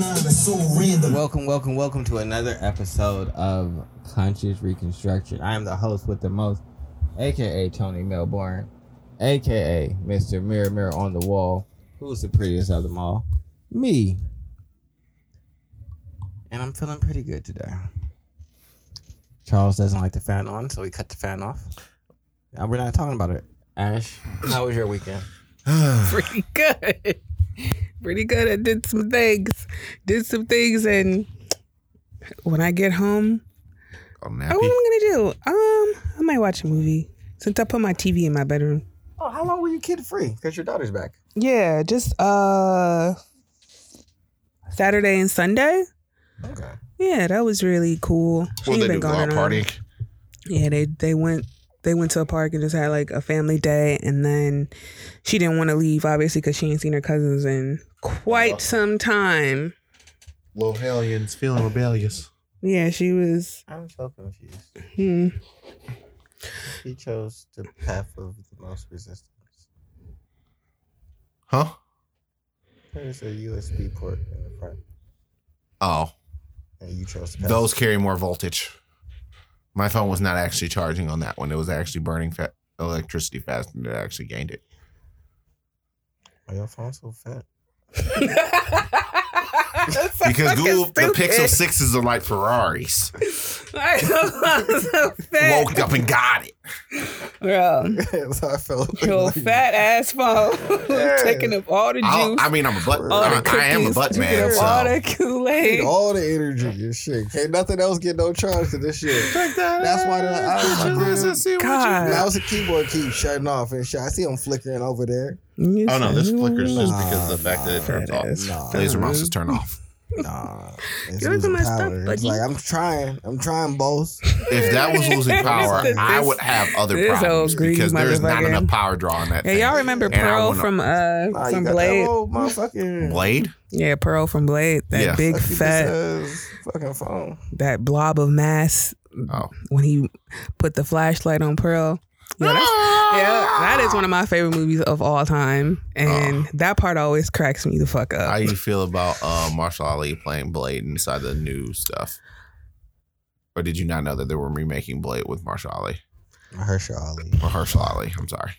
Nah, that's so random. Welcome, welcome, welcome to another episode of Conscious Reconstruction. I am the host with the most, aka Tony Melbourne, aka Mr. Mirror Mirror on the Wall. Who's the prettiest of them all? Me. And I'm feeling pretty good today. Charles doesn't like the fan on, so we cut the fan off. And we're not talking about it. Ash, how was your weekend? pretty good. Pretty good. I did some things. Did some things and when I get home, Oh, what am I gonna do? Um, I might watch a movie. Since I put my TV in my bedroom. Oh, how long were you kid free? Because your daughter's back. Yeah, just uh Saturday and Sunday. Okay. Yeah, that was really cool. She they been do? Go gone out in, party? um, Yeah, they they went they went to a park and just had like a family day, and then she didn't want to leave obviously because she ain't seen her cousins in quite Oh. some time. Little hellions feeling rebellious. Yeah, she was. I'm so confused. Hmm. He chose the path of the most resistance. Huh? There's a USB port in the front, Oh, and you chose the path. those carry more voltage. My phone was not actually charging on that one. It was actually burning fa- electricity faster than it actually gained it. Why your phone so fat? Because Google, the Pixel 6s are like Ferraris. so. Woke up and got it. Bro, That's how I felt. your fat ass phone taking up all the I'll- juice. I mean, I'm a butt. I, the mean, I am a butt man. up all the Kool Aid. all the energy and shit. Can't nothing else get no charge to this shit. That's why the I was like, God. now it's a keyboard keeps shutting off and shit. I see them flickering over there. Oh no, this flickers just because of the fact that it turns Fat off. ass. Nah. Laser mouse is turned off. Nah, it's Give losing my stuff, power. It's like I'm trying. I'm trying both. If that was losing power, This- I would have other this problems greedy because there's not enough power draw on that. Hey, thing. y'all remember And Pearl wanna- from uh Nah, from Blade? that old motherfucking Blade? Yeah, Pearl from Blade. That Yeah. big fat, fucking phone. that blob of mass Oh, when he put the flashlight on Pearl. Yeah, that's, yeah, that is one of my favorite movies of all time, and that part always cracks me the fuck up. how do you feel about uh, Marshall Ali playing Blade inside the new stuff? Or did you not know that they were remaking Blade with Marshall Ali Herschel Ali. or Herschel Ali? I'm sorry.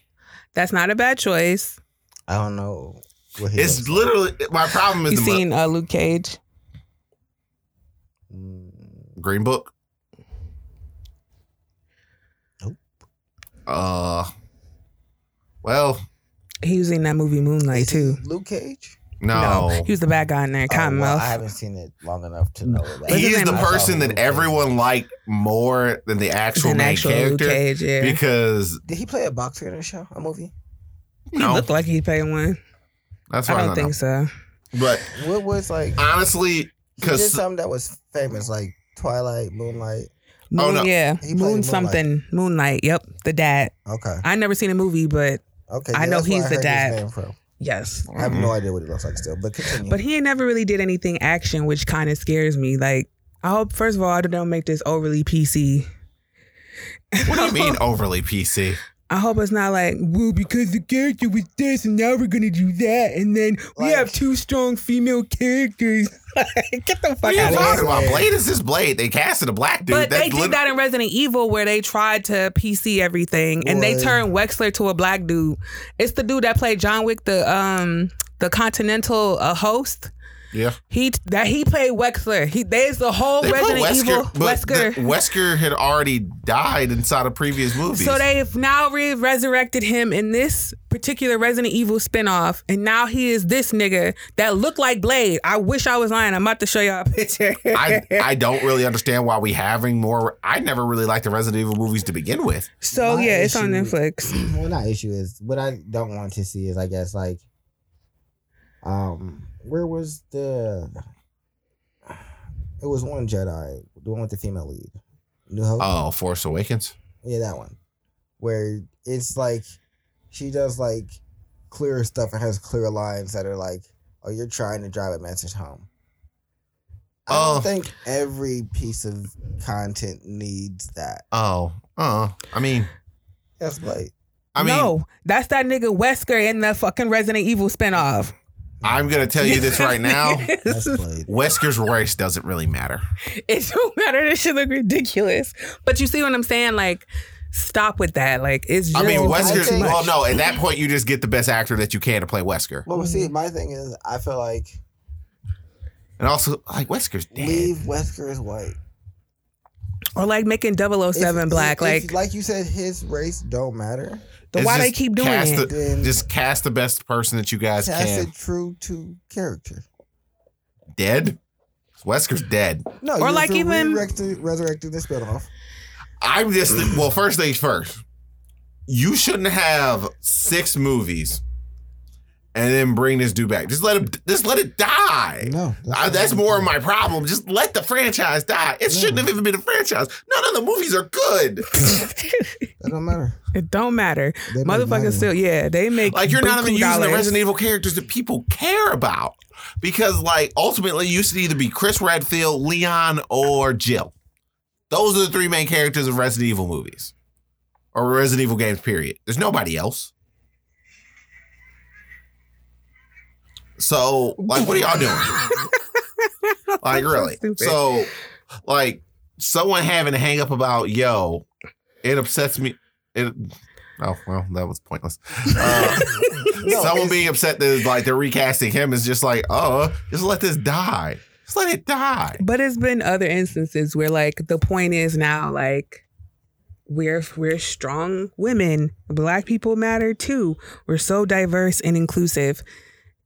That's not a bad choice. I don't know what he It's looks like. literally my problem is You the mo- seen uh, Luke Cage? Mm, Green Book. Uh, well, He was in that movie Moonlight is too. Luke Cage. no. no. he was the bad guy in there, Oh, well, Cottonmouth. I haven't seen it long enough to know that. What's his He's name? the person that everyone liked more than the actual An main actual Luke character Cage, yeah. because Did he play a boxer in a show, a movie? he no, looked like he played one. that's why I far don't as I think so. But What was like? honestly, He did because something that was famous, like Twilight, Moonlight. Oh, Moon, Oh, no. yeah, He Moon Moonlight. something, Moonlight. Yep, the dad. Okay, I never seen a movie, but okay. I know that's where he's the dad. yes. I have no idea what he looks like still, but continue. But he never really did anything action, which kind of scares me. Like, I hope first of all, I don't make this overly PC. what do you mean overly PC? I hope it's not like, well, because the character was this and now we're gonna do that, and then we Like- have two strong female characters. Get the fuck What are you out of talking here. about? Blade is just Blade. They casted a black dude. But they did lit- that in Resident Evil where they tried to PC everything and they Boy. turned Wexler to a black dude. It's the dude that played John Wick, the um the Continental uh, host. Yeah, He that he played Wexler. He there's the whole they Resident Wesker, Evil but Wesker. the- Wesker had already died inside of previous movies. So they've now re- resurrected him in this particular Resident Evil spinoff, and now he is this nigga that looked like Blade. I wish I was lying. I'm about to show y'all a picture. I I don't really understand why we having more. I never really liked the Resident Evil movies to begin with. so My yeah, it's on Netflix. well, not issue is what I don't want to see is I guess like, um, where was the? It was one Jedi, the one with the female lead, New Hope. Oh, Force Awakens. Yeah, that one. Where it's like she does like clear stuff and has clear lines that are like, "Oh, you're trying to drive a message home." I Oh. don't think every piece of content needs that. Oh, uh, I mean, That's like I mean, no, that's that nigga Wesker in the fucking Resident Evil spinoff. I'm gonna tell you this right now. Wesker's race doesn't really matter. it don't matter. This should look ridiculous. But you see what I'm saying? Like, stop with that. Like, it's just I mean, I Wesker. think- Well, no. At that point, you just get the best actor that you can to play Wesker, Well, see, my thing is, I feel like and also like Wesker's dead. leave Wesker as white. Or like making 007 If- black. if- like, like you said, his race don't matter. then why they keep doing cast it? The, just cast the best person that you guys Cast can. Cast it true to character. Dead. Wesker's dead. No, Or like even- resurrecting, resurrecting the spinoff. I'm just well. First things first. You shouldn't have six movies and then bring this dude back. Just let him. Just let it die. No, I, that's more of my problem. Just let the franchise die. It shouldn't have even been a franchise. None of the movies are good. it don't matter. it don't matter. They make money. Motherfuckers still, yeah, they make like you're not even buku using the. Resident Evil characters that people care about because, like, ultimately, you should either be Chris Redfield, Leon, or Jill. Those are the three main characters of Resident Evil movies or Resident Evil games. Period. There's nobody else. So, like, what are y'all doing? like, really? stupid. So, like, someone having to hang up about yo, it upsets me. It. Oh well, that was pointless. Uh, No, someone being upset that like they're recasting him is just like, oh, just let this die. Just let it die. But it's been other instances where like the point is now like we're we're strong women. Black people matter too. We're so diverse and inclusive.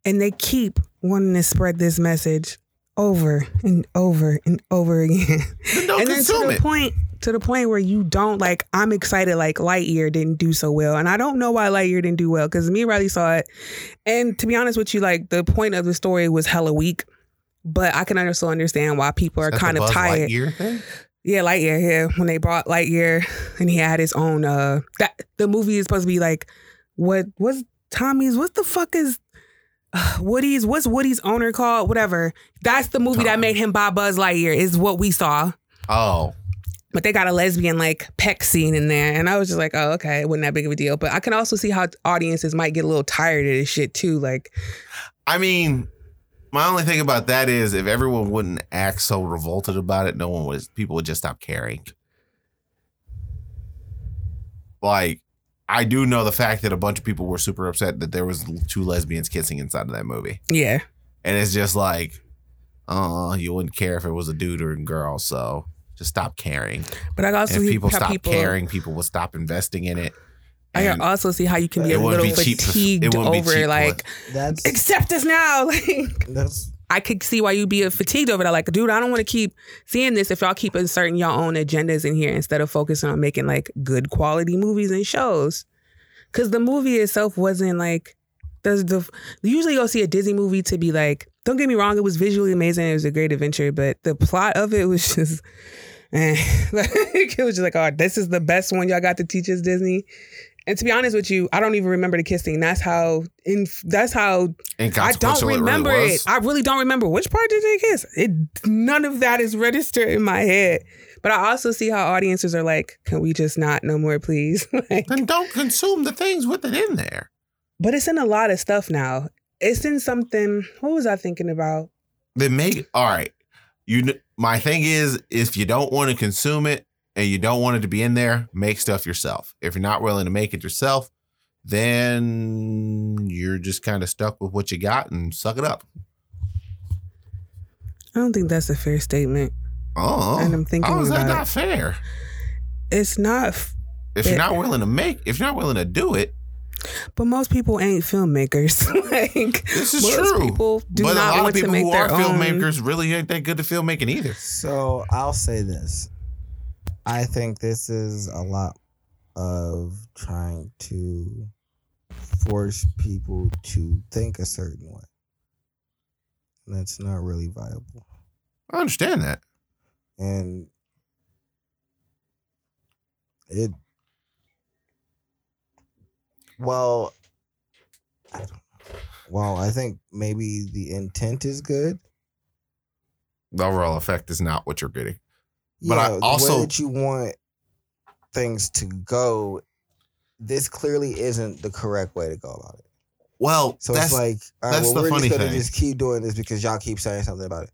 And they keep wanting to spread this message over and over and over again. Then and then to consume the it. point to the point where you don't like I'm excited like Lightyear didn't do so well. And I don't know why Lightyear didn't do well because me and Riley saw it. And to be honest with you, like the point of the story was hella weak. But I can also understand why people are kind of tired. Lightyear? Yeah, Lightyear. Yeah, when they brought Lightyear and he had his own. uh That the movie is supposed to be like, what? What's Tommy's? What the fuck is Woody's? What's Woody's owner called? Whatever. That's the movie that made him buy Buzz Lightyear. Is what we saw. Oh, But they got a lesbian like peck scene in there, and I was just like, oh, okay, it wasn't that big of a deal. But I can also see how audiences might get a little tired of this shit too. Like, I mean, my only thing about that is if everyone wouldn't act so revolted about it, no one would. People would just stop caring. Like, I do know the fact that a bunch of people were super upset that there was two lesbians kissing inside of that movie, yeah, and it's just like, oh, you wouldn't care if it was a dude or a girl, so just stop caring. but I can also And if see people stop people. caring, people will stop investing in it. I can also see how you can be a little be cheap to- it fatigued wouldn't over cheap to like That's accept us now. Like that's I could see why you'd be fatigued over that. Like, dude, I don't want to keep seeing this if y'all keep inserting your own agendas in here instead of focusing on making like good quality movies and shows. Cause the movie itself wasn't like there's the usually you'll see a Disney movie to be like, don't get me wrong, it was visually amazing, it was a great adventure, but the plot of it was just eh. it was just like, oh, this is the best one y'all got to teach us Disney. And to be honest with you, I don't even remember the kissing. That's how in that's how I don't inconsequential it remember really it. I really don't remember which part did they kiss. It none of that is registered in my head. But I also see how audiences are like, can we just not no more, please? like, then don't consume the things with it in there. but it's in a lot of stuff now. It's in something. What was I thinking about? Then make all right. You my thing is if you don't want to consume it and you don't want it to be in there, make stuff yourself. If you're not willing to make it yourself, then you're just kind of stuck with what you got and suck it up. I don't think that's a fair statement. Oh, And I'm thinking how is that about not fair? It's not. f- If you're not willing to make, if you're not willing to do it, But most people ain't filmmakers. like this is most true. people do but a not lot of want to people make who their are own. filmmakers really ain't that good at filmmaking either. so. I'll say this. I think this is a lot of trying to force people to think a certain way. And that's not really viable. I understand that. and it well i don't know well i think maybe the intent is good The overall effect is not what you're getting. But I the way also- that you want things to go this clearly isn't the correct way to go about it Well, So that's it's like, all right, that's well, the we're funny just gonna thing. just keep doing this because y'all keep saying something about it.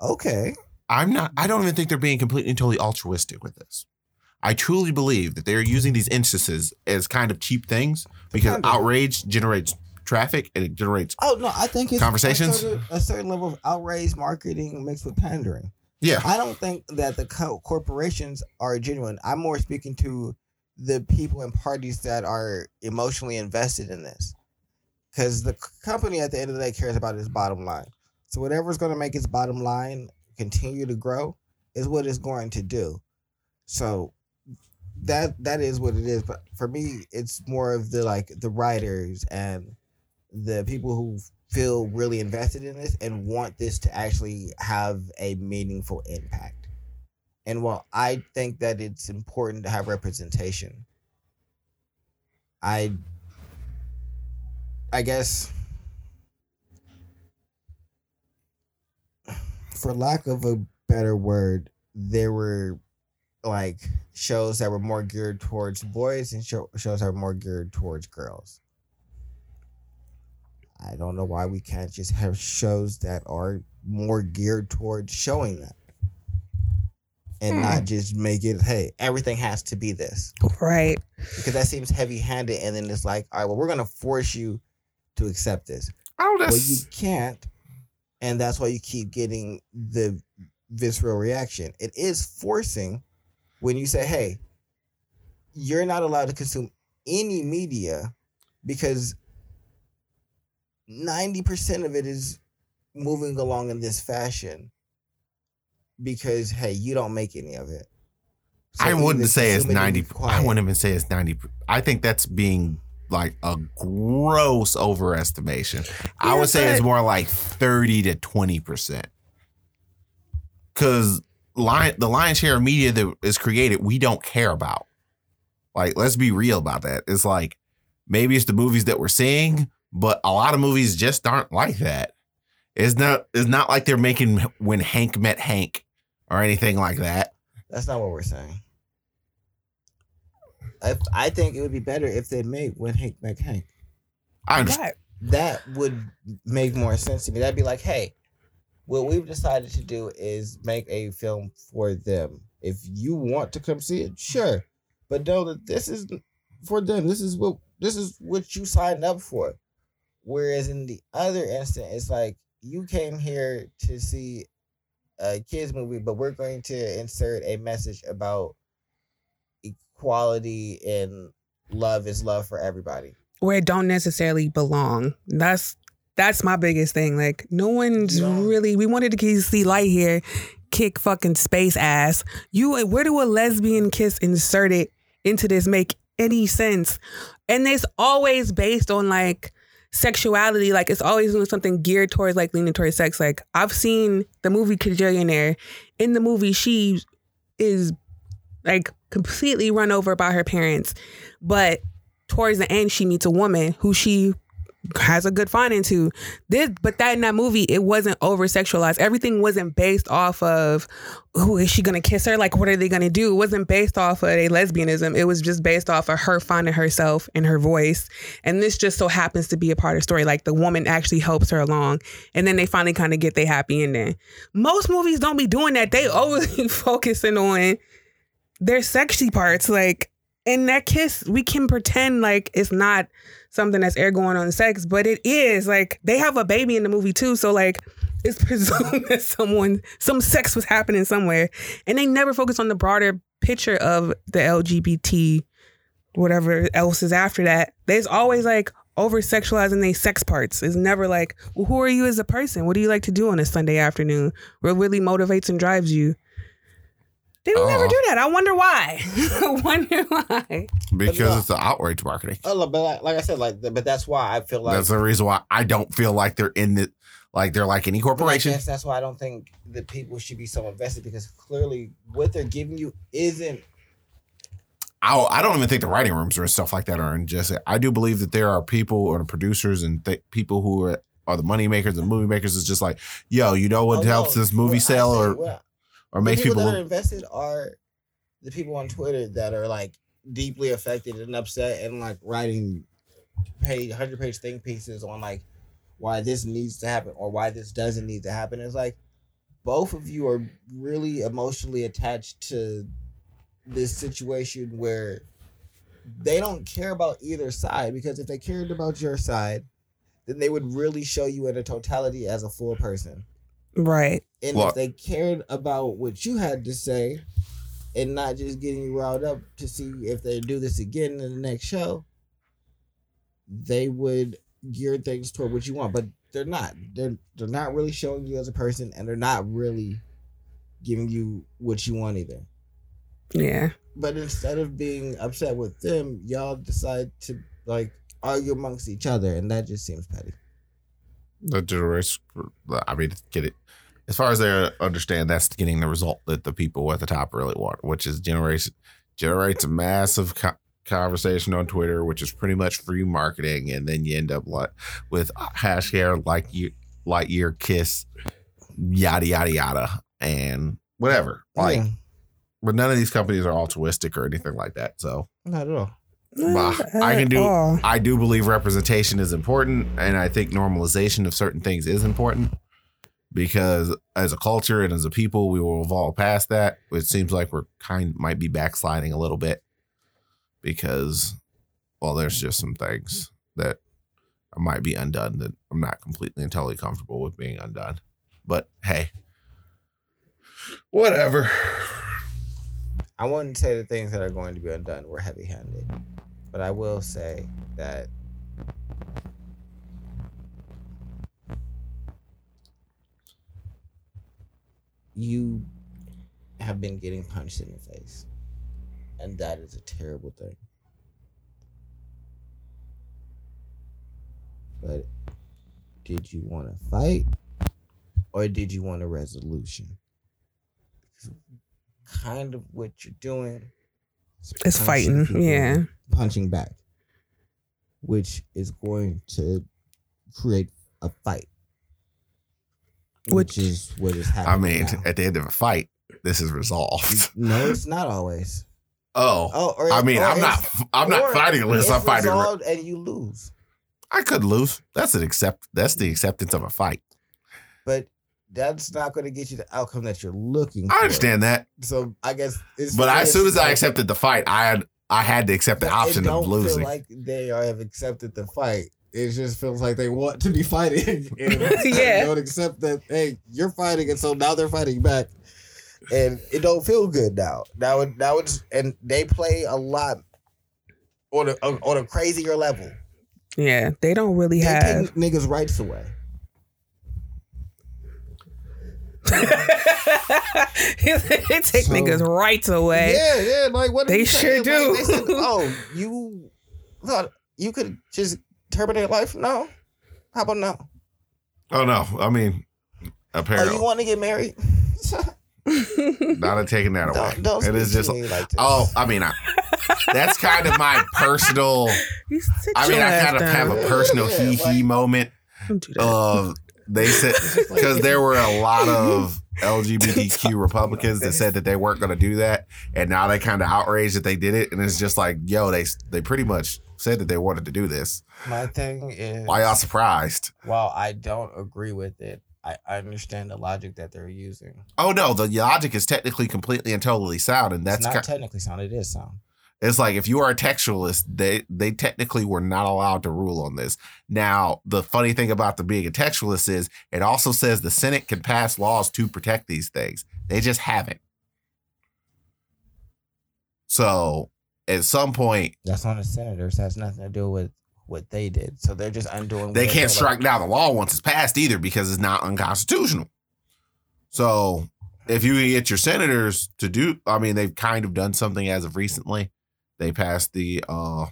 Okay. I'm not. I don't even think they're being completely and totally altruistic with this. I truly believe that they're using these instances as kind of cheap things because Kinda. outrage generates traffic and it generates. Oh no, I think it's Conversations? a certain, a certain level of outrage marketing mixed with pandering. Yeah, I don't think that the co- corporations are genuine. I'm more speaking to the people and parties that are emotionally invested in this, because the company at the end of the day cares about its bottom line. So whatever's going to make its bottom line continue to grow is what it's going to do. So that that is what it is. But for me, it's more of the like the writers and the people who feel really invested in this and want this to actually have a meaningful impact. And while I think that it's important to have representation, I I guess for lack of a better word, there were like shows that were more geared towards boys and show, shows that were more geared towards girls. I don't know why we can't just have shows that are more geared towards showing that. And Hmm. not just make it, hey, everything has to be this. Right. Because that seems heavy handed. And then it's like, all right, well, we're going to force you to accept this. I don't. Well, you can't. And that's why you keep getting the visceral reaction. It is forcing when you say, hey, you're not allowed to consume any media because 90% of it is moving along in this fashion because, hey, you don't make any of it. So I wouldn't say it's consume it ninety. I wouldn't even say it's ninety. I think that's being like a gross overestimation. I would say it's more like thirty to twenty percent. Because lion, the lion's share of media that is created, we don't care about. Like, let's be real about that. It's like maybe it's the movies that we're seeing, but a lot of movies just aren't like that. It's not. It's not like they're making when Hank met Hank or anything like that. That's not what we're saying. I, I think it would be better if they made when Hank met Hank. I understand. Right. That would make more sense to me. That'd be like, hey, what we've decided to do is make a film for them. If you want to come see it, sure, but know that this is for them. This is what this is what you signed up for. Whereas in the other instant, it's like you came here to see a kids movie, but we're going to insert a message about equality and love is love for everybody. Where it don't necessarily belong. That's that's my biggest thing. Like no one's Yeah. really we wanted to see Lightyear kick fucking space ass. You where do a lesbian kiss inserted into this make any sense? And it's always based on like sexuality. Like it's always doing something geared towards like leaning towards sex. Like I've seen the movie Kajillionaire. In the movie, she is like completely run over by her parents. But towards the end, she meets a woman who she has a good finding into. This, but that in that movie, it wasn't over sexualized. Everything wasn't based off of who is she gonna kiss her? Like, what are they gonna do? It wasn't based off of a lesbianism. It was just based off of her finding herself and her voice. And this just so happens to be a part of the story. Like the woman actually helps her along, and then they finally kind of get their happy ending. Most movies don't be doing that. They always focusing on their sexy parts. Like in that kiss, we can pretend like it's not something that's air going on sex, but it is. Like they have a baby in the movie too, so like it's presumed that someone some sex was happening somewhere, and they never focus on the broader picture of the LGBT, whatever else is after that. There's always like over sexualizing their sex parts. It's never like, well, who are you as a person? What do you like to do on a Sunday afternoon? What really motivates and drives you? They don't never Oh. Uh-huh. do that. I wonder why. I wonder why. because no. it's the outrage marketing. Oh, but like, like I said, like, but that's why I feel like That's the reason why I don't feel like they're in the like they're like any corporation. guess that's why I don't think that people should be so invested because clearly what they're giving you isn't. I, I don't even think the writing rooms or stuff like that are in just. I do believe that there are people or the producers and th- people who are are the money makers and movie makers is just like, yo, you know what Oh, helps no, this movie what sell or what- or the makes people, people that are invested are the people on Twitter that are like deeply affected and upset and like writing page, hundred page think pieces on like why this needs to happen or why this doesn't need to happen. It's like both of you are really emotionally attached to this situation where they don't care about either side because if they cared about your side, then they would really show you in a totality as a full person. Right. And Well- if they cared about what you had to say and not just getting you riled up to see if they do this again in the next show, they would gear things toward what you want. But they're not. They're they're not really showing you as a person and they're not really giving you what you want either. Yeah. But instead of being upset with them, y'all decide to like argue amongst each other and that just seems petty. The generates. I mean, get it. As far as they understand, that's getting the result that the people at the top really want, which is generates generates a massive co- conversation on Twitter, which is pretty much free marketing, and then you end up like with hash hair like you Lightyear kiss, yada yada yada, and whatever. Like, Yeah, but none of these companies are altruistic or anything like that. So not at all. Bah, I can do- all. I do believe representation is important, and I think normalization of certain things is important because as a culture and as a people, we will evolve past that. It seems like we're kind might be backsliding a little bit because, well, there's just some things that might be undone that I'm not completely and totally comfortable with being undone. But hey, whatever. I wouldn't say the things that are going to be undone were heavy handed, but I will say that you have been getting punched in the face, and that is a terrible thing. But did you want to fight, or did you want a resolution? kind of what you're doing. Is It's fighting. Yeah. Punching back, which is going to create a fight. Which, Which- is what is happening. I mean, now. at the end of a fight, this is resolved. no, it's not always. Oh, Oh, or I mean, or I'm not. I'm not fighting unless I'm fighting. resolved and you lose. I could lose. That's an accept. That's the acceptance of a fight. But that's not going to get you the outcome that you're looking for. I understand that, So I guess it's. but as soon as I accepted the fight, I had I had to accept the option it don't of losing. Feel like they are, have accepted the fight. It just feels like they want to be fighting. And Yeah. They don't accept that. Hey, you're fighting, and so now they're fighting back, and it don't feel good now. Now, it, now it's and they play a lot on a on a crazier level. Yeah. They don't really They have. take niggas' rights away. they take So- niggas' rights away. Yeah, yeah. Like what? They you say? sure do. Like, they said, oh, you thought you could just terminate life? No. How about no? oh no, I mean, apparently. Oh, apparently you want to get married? not taking that away. Don't, don't it is just. to me like this. Oh, I mean, I, that's kind of my personal. I mean, I ass kind of have a personal Yeah, hee hee like- moment Don't do that. of they said because there were a lot of LGBTQ Republicans that said that they weren't going to do that, and now they kind of outraged that they did it, and it's just like, yo, they they pretty much said that they wanted to do this. My thing is, Why y'all surprised? while I don't agree with it, I, I understand the logic that they're using. Oh no, the logic is technically completely and totally sound, and that's it's not ki- technically sound. It is sound. It's like if you are a textualist, they they technically were not allowed to rule on this. Now, the funny thing about the being a textualist is it also says the Senate can pass laws to protect these things. They just haven't. So at some point, That's on the senators. Has nothing to do with what they did. So they're just undoing. they can't strike down the law once it's passed either because it's not unconstitutional. So if you can get your senators to do, I mean, they've kind of done something as of recently. They passed the uh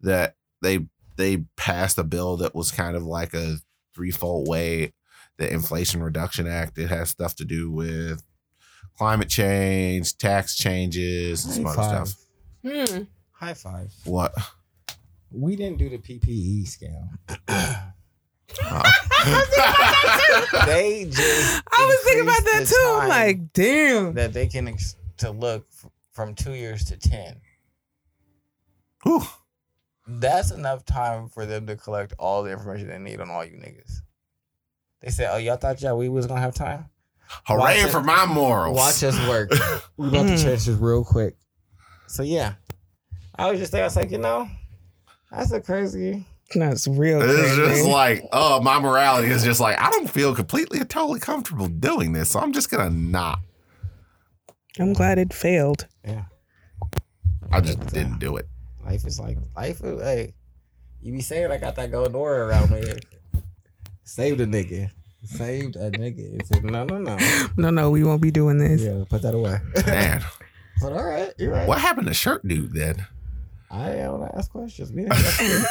that they they passed a bill that was kind of like a threefold way the Inflation Reduction Act. It has stuff to do with climate change, tax changes, and some other stuff. Hmm. High five. What? We didn't do the PPE scam. they just. I was thinking about that increased the too. I'm time like, damn. that they can ex- to look f- from two years to ten. Whew. that's enough time for them to collect all the information they need on all you niggas. They said, "Oh, y'all thought y'all we was gonna have time? Hooray Watch it- for my morals. Watch us work. we about to change this real quick." So yeah, I was just there. I was like, you know, that's a crazy. That's real It's crazy. just like, oh, my morality is just like, I don't feel completely and totally comfortable doing this, so I'm just gonna not. I'm glad it failed. Yeah, I just didn't do it. life is like life. Is, hey, you be saying I got that golden aura around me. Saved a nigga. Saved a nigga. It's like, no, no, no. No, no, we won't be doing this. Yeah, put that away. Man, but all right, you're right. what happened to shirt dude then? I don't ask questions. We didn't ask you.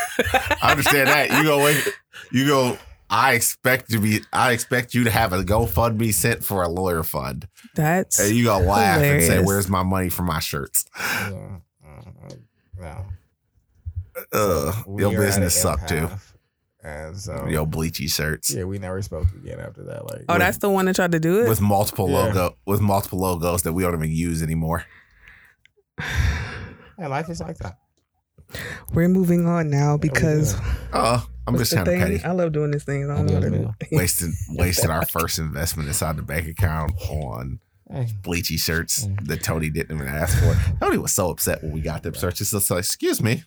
I understand that. You go wait, you go. I expect to be. I expect you to have a GoFundMe sent for a lawyer fund, That's and you go laugh and say, "Where's my money for my shirts?" Yeah, uh, no. Ugh, your business an sucked too. And so, Your bleachy shirts yeah, we never spoke again after that. Like, oh, that's the one that tried to do it. with multiple Yeah. logo with multiple logos that we don't even use anymore. yeah, life is like that. We're moving on now because Oh, I'm what's just the kind of thing? petty. I love doing these things. I I don't know do what as to do. Wasted wasted our first investment inside the bank account on Hey, bleachy shirts that Tony didn't even ask for. Tony was so upset when we got them shirts. He's just like, "Excuse me,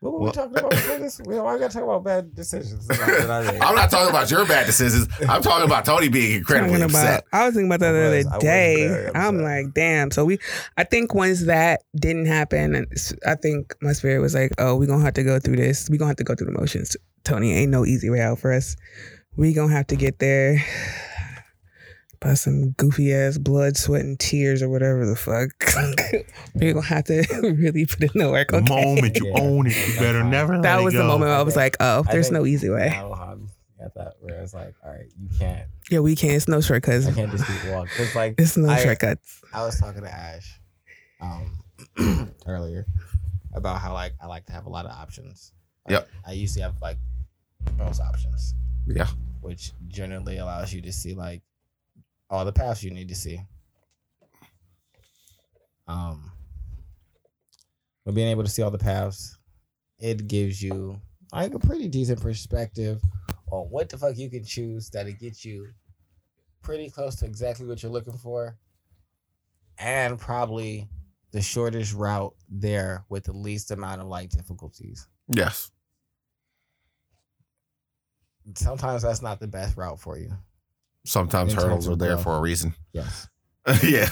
what were Well- we talking about before this? We, we got to talk about bad decisions? I- that I made? I'm not talking about your bad decisions. I'm talking about Tony being incredibly about, upset." I was thinking about that the other day. I'm like, damn. So we, I think once that didn't happen, I think my spirit was like, oh, we're gonna have to go through this. We're gonna have to go through the motions. Tony, ain't no easy way out for us. We gonna have to get there by some goofy ass blood, sweat, and tears or whatever the fuck. We're gonna have to really put in the work. The Okay. moment you Yeah. own it, you better never let that it was the go. moment I was like, oh, I there's no easy way. Now I'm at that where it's like, all right, you can't. Yeah, we can't. It's no shortcuts. I can't just keep walking. It's like It's no I- shortcuts. I was talking to Ash um, earlier about how like I like to have a lot of options. Like, Yep. I used to have like most options, Yeah, which generally allows you to see like all the paths you need to see. Um, but being able to see all the paths, it gives you like a pretty decent perspective on what the fuck you can choose that'll get you pretty close to exactly what you're looking for and probably the shortest route there with the least amount of like difficulties. yes, Sometimes that's not the best route for you. Sometimes hurdles are there growth. for a reason. Yes. yeah,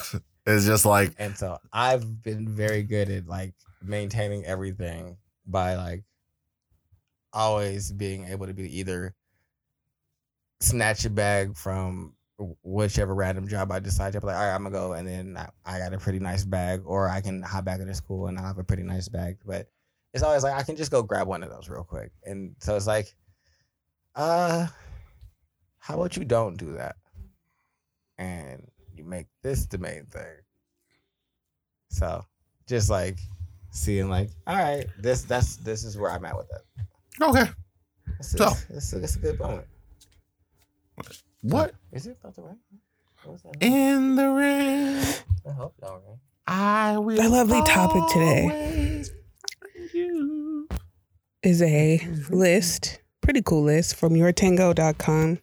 it's just like And so I've been very good at like maintaining everything by like always being able to be either snatch a bag from whichever random job I decide to be like, all right, I'm gonna go, and then I, I got a pretty nice bag, or I can hop back into school and I'll have a pretty nice bag. But it's always like I can just go grab one of those real quick, and so it's like, uh, how about you don't do that, and you make this the main thing. So just like seeing like, all right, this that's this is where I'm at with it. okay, It's, So- it's, it's, a, it's a good moment. what Is it about the rain? What was that? in the rain? I hope it don't rain. I will. A lovely topic today. always find you. is a list, pretty cool list from yourtango.com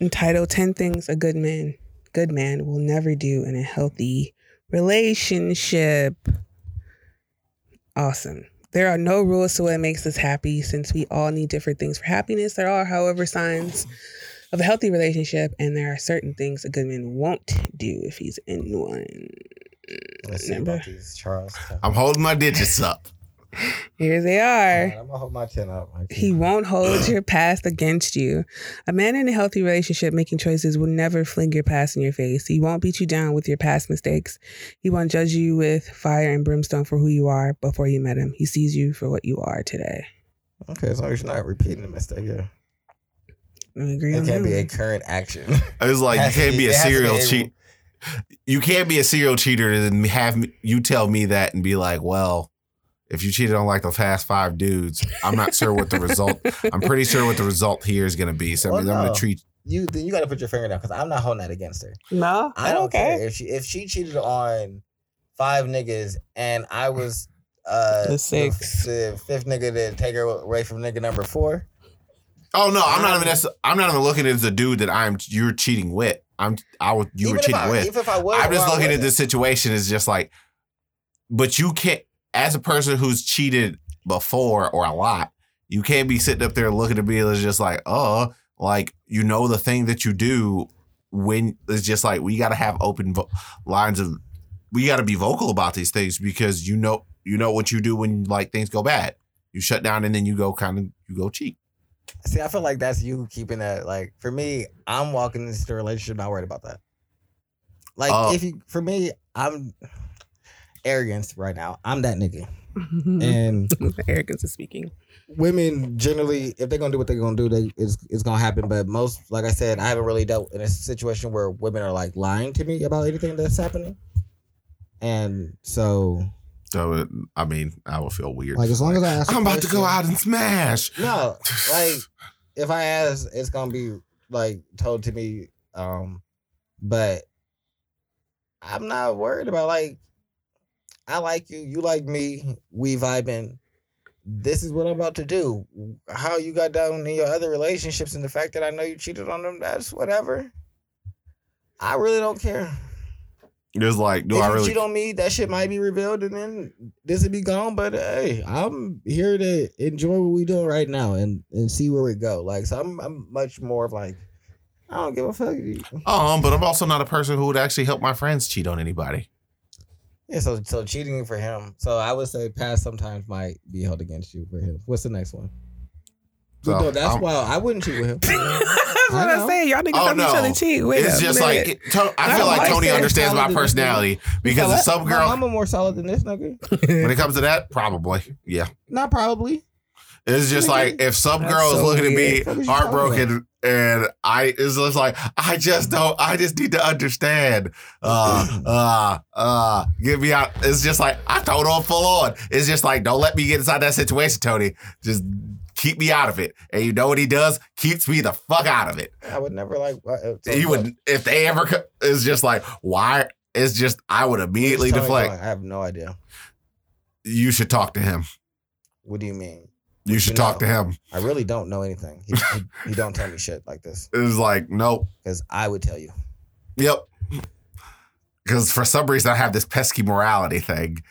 entitled 10 Things a Good Man Good Man Will Never Do in a Healthy Relationship. Awesome. There are no rules to what makes us happy since we all need different things for happiness. There are, however, signs of a healthy relationship, and there are certain things a good man won't do if he's in one. Let's see about these Charles. I'm holding my digits up. Here they are. I'm gonna hold my chin up. Like, He won't hold your past against you. A man in a healthy relationship making choices will never fling your past in your face. He won't beat you down with your past mistakes. He won't judge you with fire and brimstone for who you are before you met him. He sees you for what you are today. okay, as long as you're not repeating the mistake, yeah. I agree It can't that be a current action. It's like you can't be- be a it has to be serial a- cheat. You can't be a serial cheater and have me, you tell me that and be like, well, if you cheated on like the past five dudes, I'm not sure what the result. I'm pretty sure what the result here is going to be. So Well, I'm going to treat. you then you got to put your finger down because I'm not holding that against her. No, I don't okay. care if she if she cheated on five niggas and I was uh, The six. the fifth nigga to take her away from nigga number four. Oh no, I'm not even. necess- I'm not even looking at the dude that I'm. You're cheating with. I'm. I was. You were Even if cheating I- with. Even if I was, I'm just looking at wasn't. this situation as just like, but you can't, as a person who's cheated before or a lot, you can't be sitting up there looking at me as just like, oh, like you know the thing that you do when it's just like we got to have open vo- lines of, we got to be vocal about these things because you know you know what you do when like things go bad. You shut down and then you go kind of you go cheat. See, I feel like that's you keeping that. Like for me, I'm walking into the relationship not worried about that. Like Uh, if you, for me, I'm arrogance right now. I'm that nigga, and and arrogance is speaking. women generally, if they're gonna do what they're gonna do, they it's it's gonna happen. But most, like I said, I haven't really dealt in a situation where women are like lying to me about anything that's happening, and so So I mean, I would feel weird. like as long as I ask, a I'm about to go out and smash. No, like if I ask, it's gonna be like told to me. Um, but I'm not worried about like I like you, you like me, we vibing. This is what I'm about to do. How you got down in your other relationships and the fact that I know you cheated on them, that's whatever. I really don't care. It's like, do if I you really? cheat on me, that shit might be revealed and then this would be gone. But hey, I'm here to enjoy what we doing right now and and see where we go. Like, so I'm I'm much more of like, I don't give a fuck. Um, but I'm also not a person who would actually help my friends cheat on anybody. Yeah, so so cheating for him. So I would say past sometimes might be held against you for him. What's the next one? So, no, that's um, why I wouldn't cheat with him. That's what I I know. say. Y'all niggas Oh, help each other cheat. Wait it's just minute. like it, to, I feel like like Tony understands my solid in this personality because if some My girl, mama more solid than this nigga. when it comes to that, probably, yeah. Not probably. It's just like if some that's girl is so looking weird. at me What was you talking heartbroken and I it's just like I just don't I just need to understand. Uh uh uh get me out. It's just like I told her full on. It's just like don't let me get inside that situation, Tony. Just keep me out of it. And you know what he does? Keeps me the fuck out of it. I would never like. uh, He would if they ever co- it's just like why it's just I would immediately deflect. I have no idea. You should talk to him. What do you mean? You should You talk know. to him. I really don't know anything. He, he, he don't tell me shit like this It's like, nope. because I would tell you. Yep. Because for some reason I have this pesky morality thing.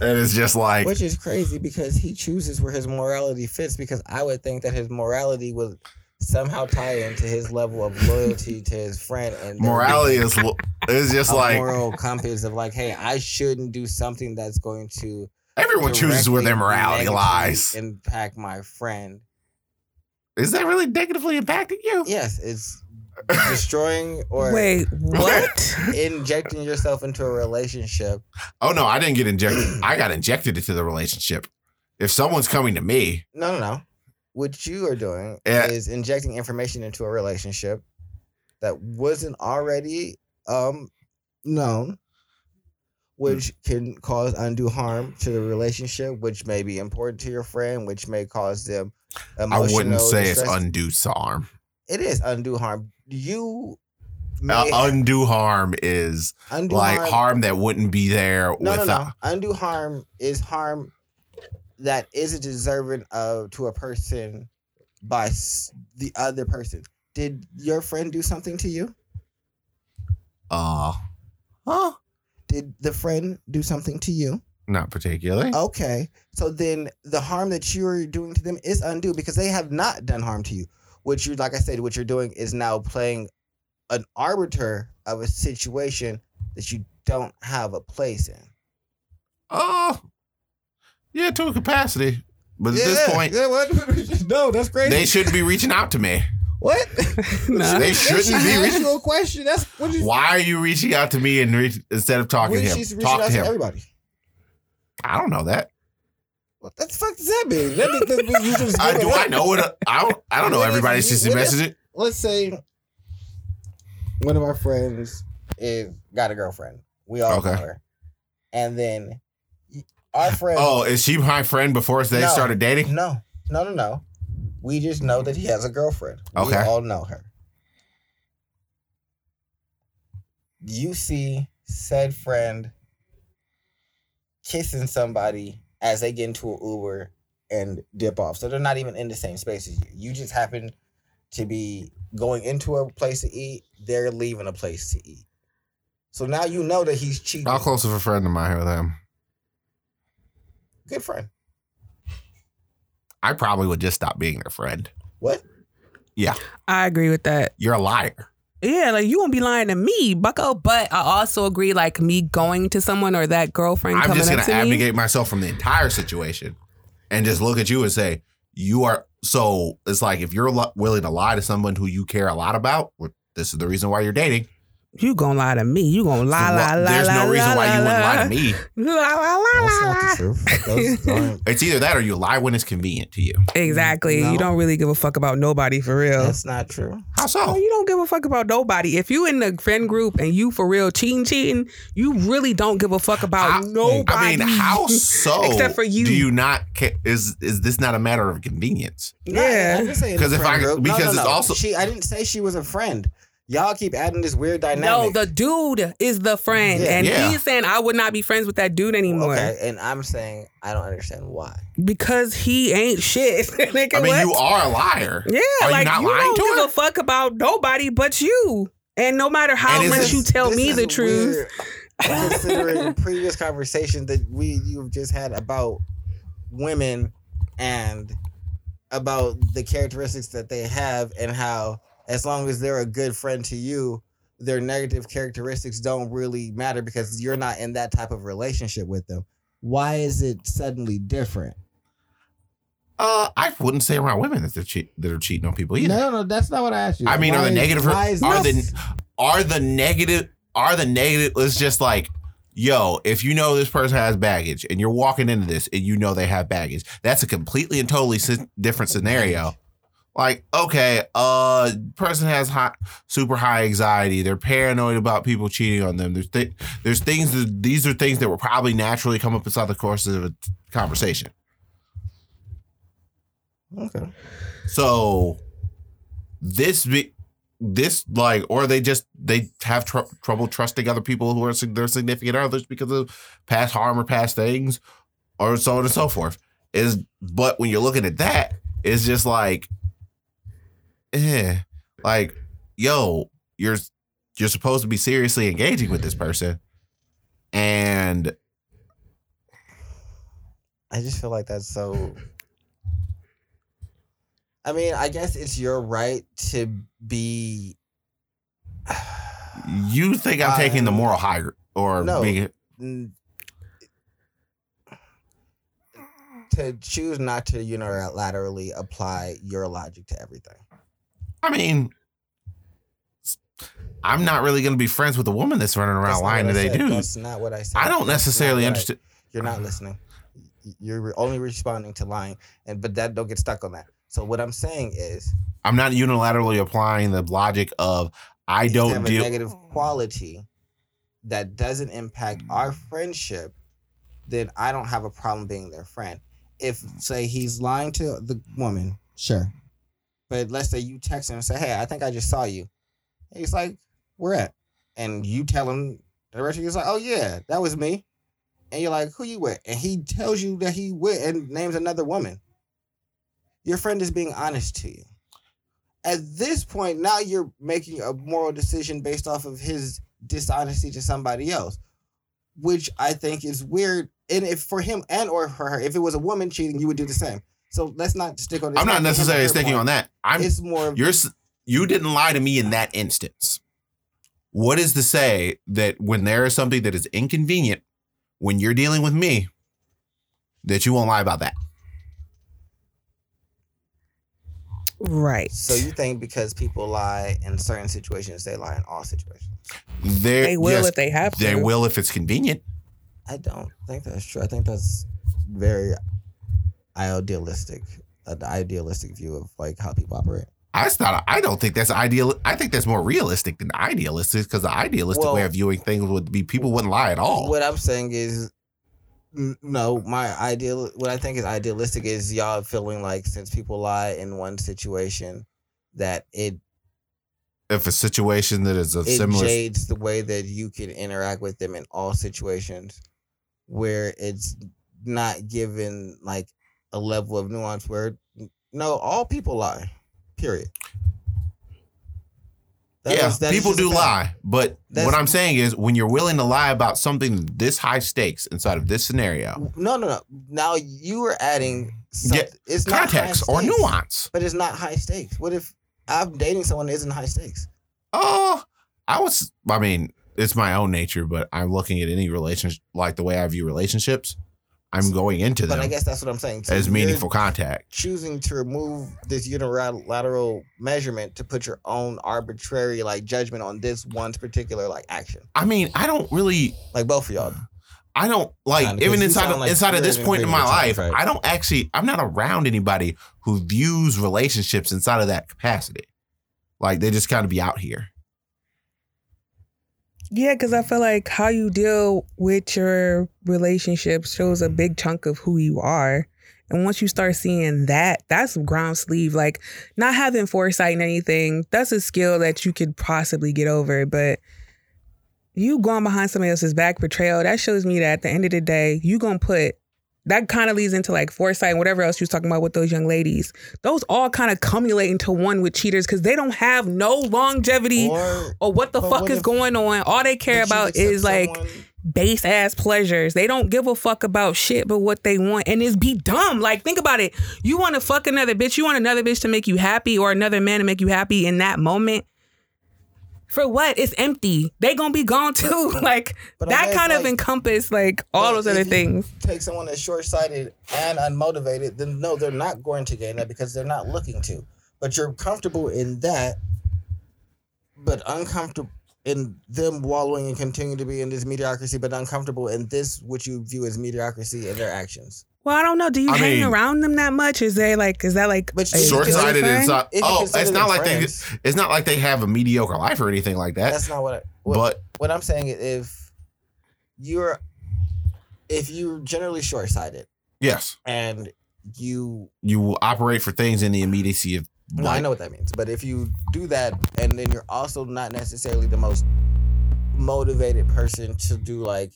And it's just like, Which is crazy because he chooses where his morality fits. Because I would think that his morality would somehow tie into his level of loyalty to his friend and there would be morality is is just like moral compass of like, hey, I shouldn't do something that's going to everyone chooses where their morality lies. Impact my friend. Is that really negatively impacting you? Yes, it's destroying or Wait, what? injecting yourself into a relationship. Oh no, I didn't get injected. I got injected into the relationship. If someone's coming to me, No, no, no. What you are doing Yeah. is injecting information into a relationship that wasn't already um known, which can cause undue harm to the relationship, which may be important to your friend, which may cause them I wouldn't say it's undue harm. it is undue harm. You Uh, undue harm is undue like harm. harm that wouldn't be there No, no, without. no. Undue harm is harm that isn't deserving of to a person by the other person. Did your friend do something to you? Uh, huh? Did the friend do something to you? Not particularly. Okay. So then the harm that you're doing to them is undue because they have not done harm to you. What you like I said, what you're doing is now playing an arbiter of a situation that you don't have a place in. Oh, yeah, to a capacity. But at this point, yeah, what? no, that's crazy. they shouldn't be reaching out to me. What? Nah. They shouldn't she be asked reaching. you a question. That's what you. Why are you reaching out to me and reach, instead of talking to him? she's reaching Talk out to to him. everybody. I don't know that. What the fuck does that mean? That means that you just I do. a- I know what. I don't. I don't know What if- everybody's just what if- message it. Let's say one of our friends is got a girlfriend. We all Okay. know her, and then our friend. Oh, is she my friend before they No. started dating? no, no, no, no. We just know that he has a girlfriend. We all know her. You see said friend kissing somebody as they get into an Uber and dip off. So they're not even in the same space as you. You just happen to be going into a place to eat. They're leaving a place to eat. So now you know that he's cheating. How close of a friend am I with him? Good friend. I probably would just stop being their friend. What? Yeah. I agree with that. You're a liar. Yeah, like you won't be lying to me, Bucko. But I also agree, like me going to someone or that girlfriend I'm coming just gonna to me. abnegate myself from the entire situation and just look at you and say, you are so it's like if you're li- willing to lie to someone who you care a lot about, this is the reason why you're dating. You gonna lie to me? You gonna lie, So lie, lie, There's lie, no reason why you wouldn't lie to me. La la la That's not la. the truth. Those- those- It's either that or you lie when it's convenient to you. Exactly. No. You don't really give a fuck about nobody for real. That's not true. How so? you don't give a fuck about nobody. If you in the friend group and you for real cheating, cheating, you really don't give a fuck about How- nobody. I mean, how so? Except for you. Do you not? ca- Is is this not a matter of convenience? Yeah. I didn't say in 'Cause if I- group. Because no, it's also- she. I didn't say she was a friend. Y'all keep adding this weird dynamic. no, the dude is the friend, Yeah. and Yeah. he's saying I would not be friends with that dude anymore Okay, and I'm saying I don't understand why. because he ain't shit. Nigga, I mean, what? you are a liar. Yeah, Are you like not you lying don't to give her? a fuck about nobody but you. And no matter how much this- you tell me is the truth, weird, considering previous conversations that we you've just had about women and about the characteristics that they have and how as long as they're a good friend to you their negative characteristics don't really matter because you're not in that type of relationship with them why is it suddenly different Uh, I wouldn't say around women that they're cheat that are cheating on people either. No, no, that's not what I asked you. I mean, are the is- negative? why is Are this- the are the negative? Are the negative? It's just like, yo, if you know this person has baggage and you're walking into this and you know they have baggage, that's a completely and totally different scenario. Like, okay, uh, person has high, super high anxiety. They're paranoid about people cheating on them. There's th- there's things that these are things that will probably naturally come up inside the course of a conversation. okay So this be this like, or they just they have tr- trouble trusting other people who are their significant others because of past harm or past things, or so on and so forth. Is but when you're looking at that, it's just like, eh, like, yo, you're you're supposed to be seriously engaging with this person, and I just feel like that's so. I mean, I guess it's your right to be. you think I'm taking the moral high or no. being to choose not to unilaterally apply your logic to everything. I mean, I'm not really going to be friends with a woman that's running around not lying what to I they do. That's not what I said. I don't That's necessarily understand. You're not listening. You're only responding to lying, and but that don't get stuck on that. So what I'm saying is, I'm not unilaterally applying the logic of I don't have a negative quality that doesn't impact our friendship, then I don't have a problem being their friend. If say he's lying to the woman, sure. But let's say you text him and say, "Hey, I think I just saw you." He's like, "Where at?" And you tell him the rest. He's like, "Oh yeah, that was me." And you're like, "Who you with?" And he tells you that he with and names another woman. Your friend is being honest to you. At this point, now you're making a moral decision based off of his dishonesty to somebody else, which I think is weird. And if for him and or for her, if it was a woman cheating, you would do the same. So let's not stick on. I'm not necessarily sticking on that. I'm It's more. of- you're you didn't lie to me in that instance. What is to say that when there is something that is inconvenient when you're dealing with me, that you won't lie about that? right? So you think because people lie in certain situations, they lie in all situations? There, they will yes, if they have to. they will if it's convenient. I don't think that's true. I think that's very idealistic, an idealistic view of like how people operate. I thought I don't think that's ideal. I think that's more realistic than idealistic because the idealistic Well- way of viewing things would be people wouldn't lie at all. What I'm saying is, no, my ideal. What I think is idealistic is y'all feeling like since people lie in one situation, that it if a situation that is a it similar, jades the way that you can interact with them in all situations where it's not given like a level of nuance where no, all people lie. Period. That yeah, is- people do lie, but That's- what I'm saying is when you're willing to lie about something this high stakes inside of this scenario, No, no, no. Now you are adding Yeah, it's context or nuance. but it's not high stakes. What if I'm dating someone that isn't high stakes? Oh, I was. I mean, it's my own nature, but I'm looking at any relationship like the way I view relationships. I'm going into But them I guess that's what I'm saying. So as meaningful contact. Choosing to remove this unilateral measurement to put your own arbitrary like judgment on this one particular like action, I mean, I don't really. like both of y'all. I don't like even inside of, like inside of this point in my life. Tom, I don't actually. I'm not around anybody who views relationships inside of that capacity. Like they just kind of be out here. Yeah, because I feel like how you deal with your relationship shows a big chunk of who you are. And once you start seeing that, that's ground sleeve. Like not having foresight and anything, that's a skill that you could possibly get over. But you going behind somebody else's back betrayal, that shows me that at the end of the day, you gonna put that kind of leads into like foresight and whatever else you was talking about with those young ladies. Those all kind of cumulate into one with cheaters because they don't have no longevity Or or what the fuck what is going on. All they care about is like someone- base ass pleasures. They don't give a fuck about shit but what they want and it's be dumb. Like think about it. You want to fuck another bitch, you want another bitch to make you happy or another man to make you happy in that moment. For what? It's empty. They gonna be gone too. Like But that guess, kind of like- encompass like all those other things. Take someone that's short sighted and unmotivated, then no, they're not going to gain that because they're not looking to. But you're comfortable in that, but uncomfortable in them wallowing and continue to be in this mediocrity, but uncomfortable in this which you view as mediocrity in their actions. Well, I don't know. Do you I hang mean- around them that much? Is they like is that like But short sighted thing? inside. If Oh, it's not like they. It's not like they have a mediocre life or anything like that. That's not what. I, what but what I'm saying is if you're if you're generally short sighted yes, and you you will operate for things in the immediacy of. No, I know what that means. But if you do that and then you're also not necessarily the most motivated person to do like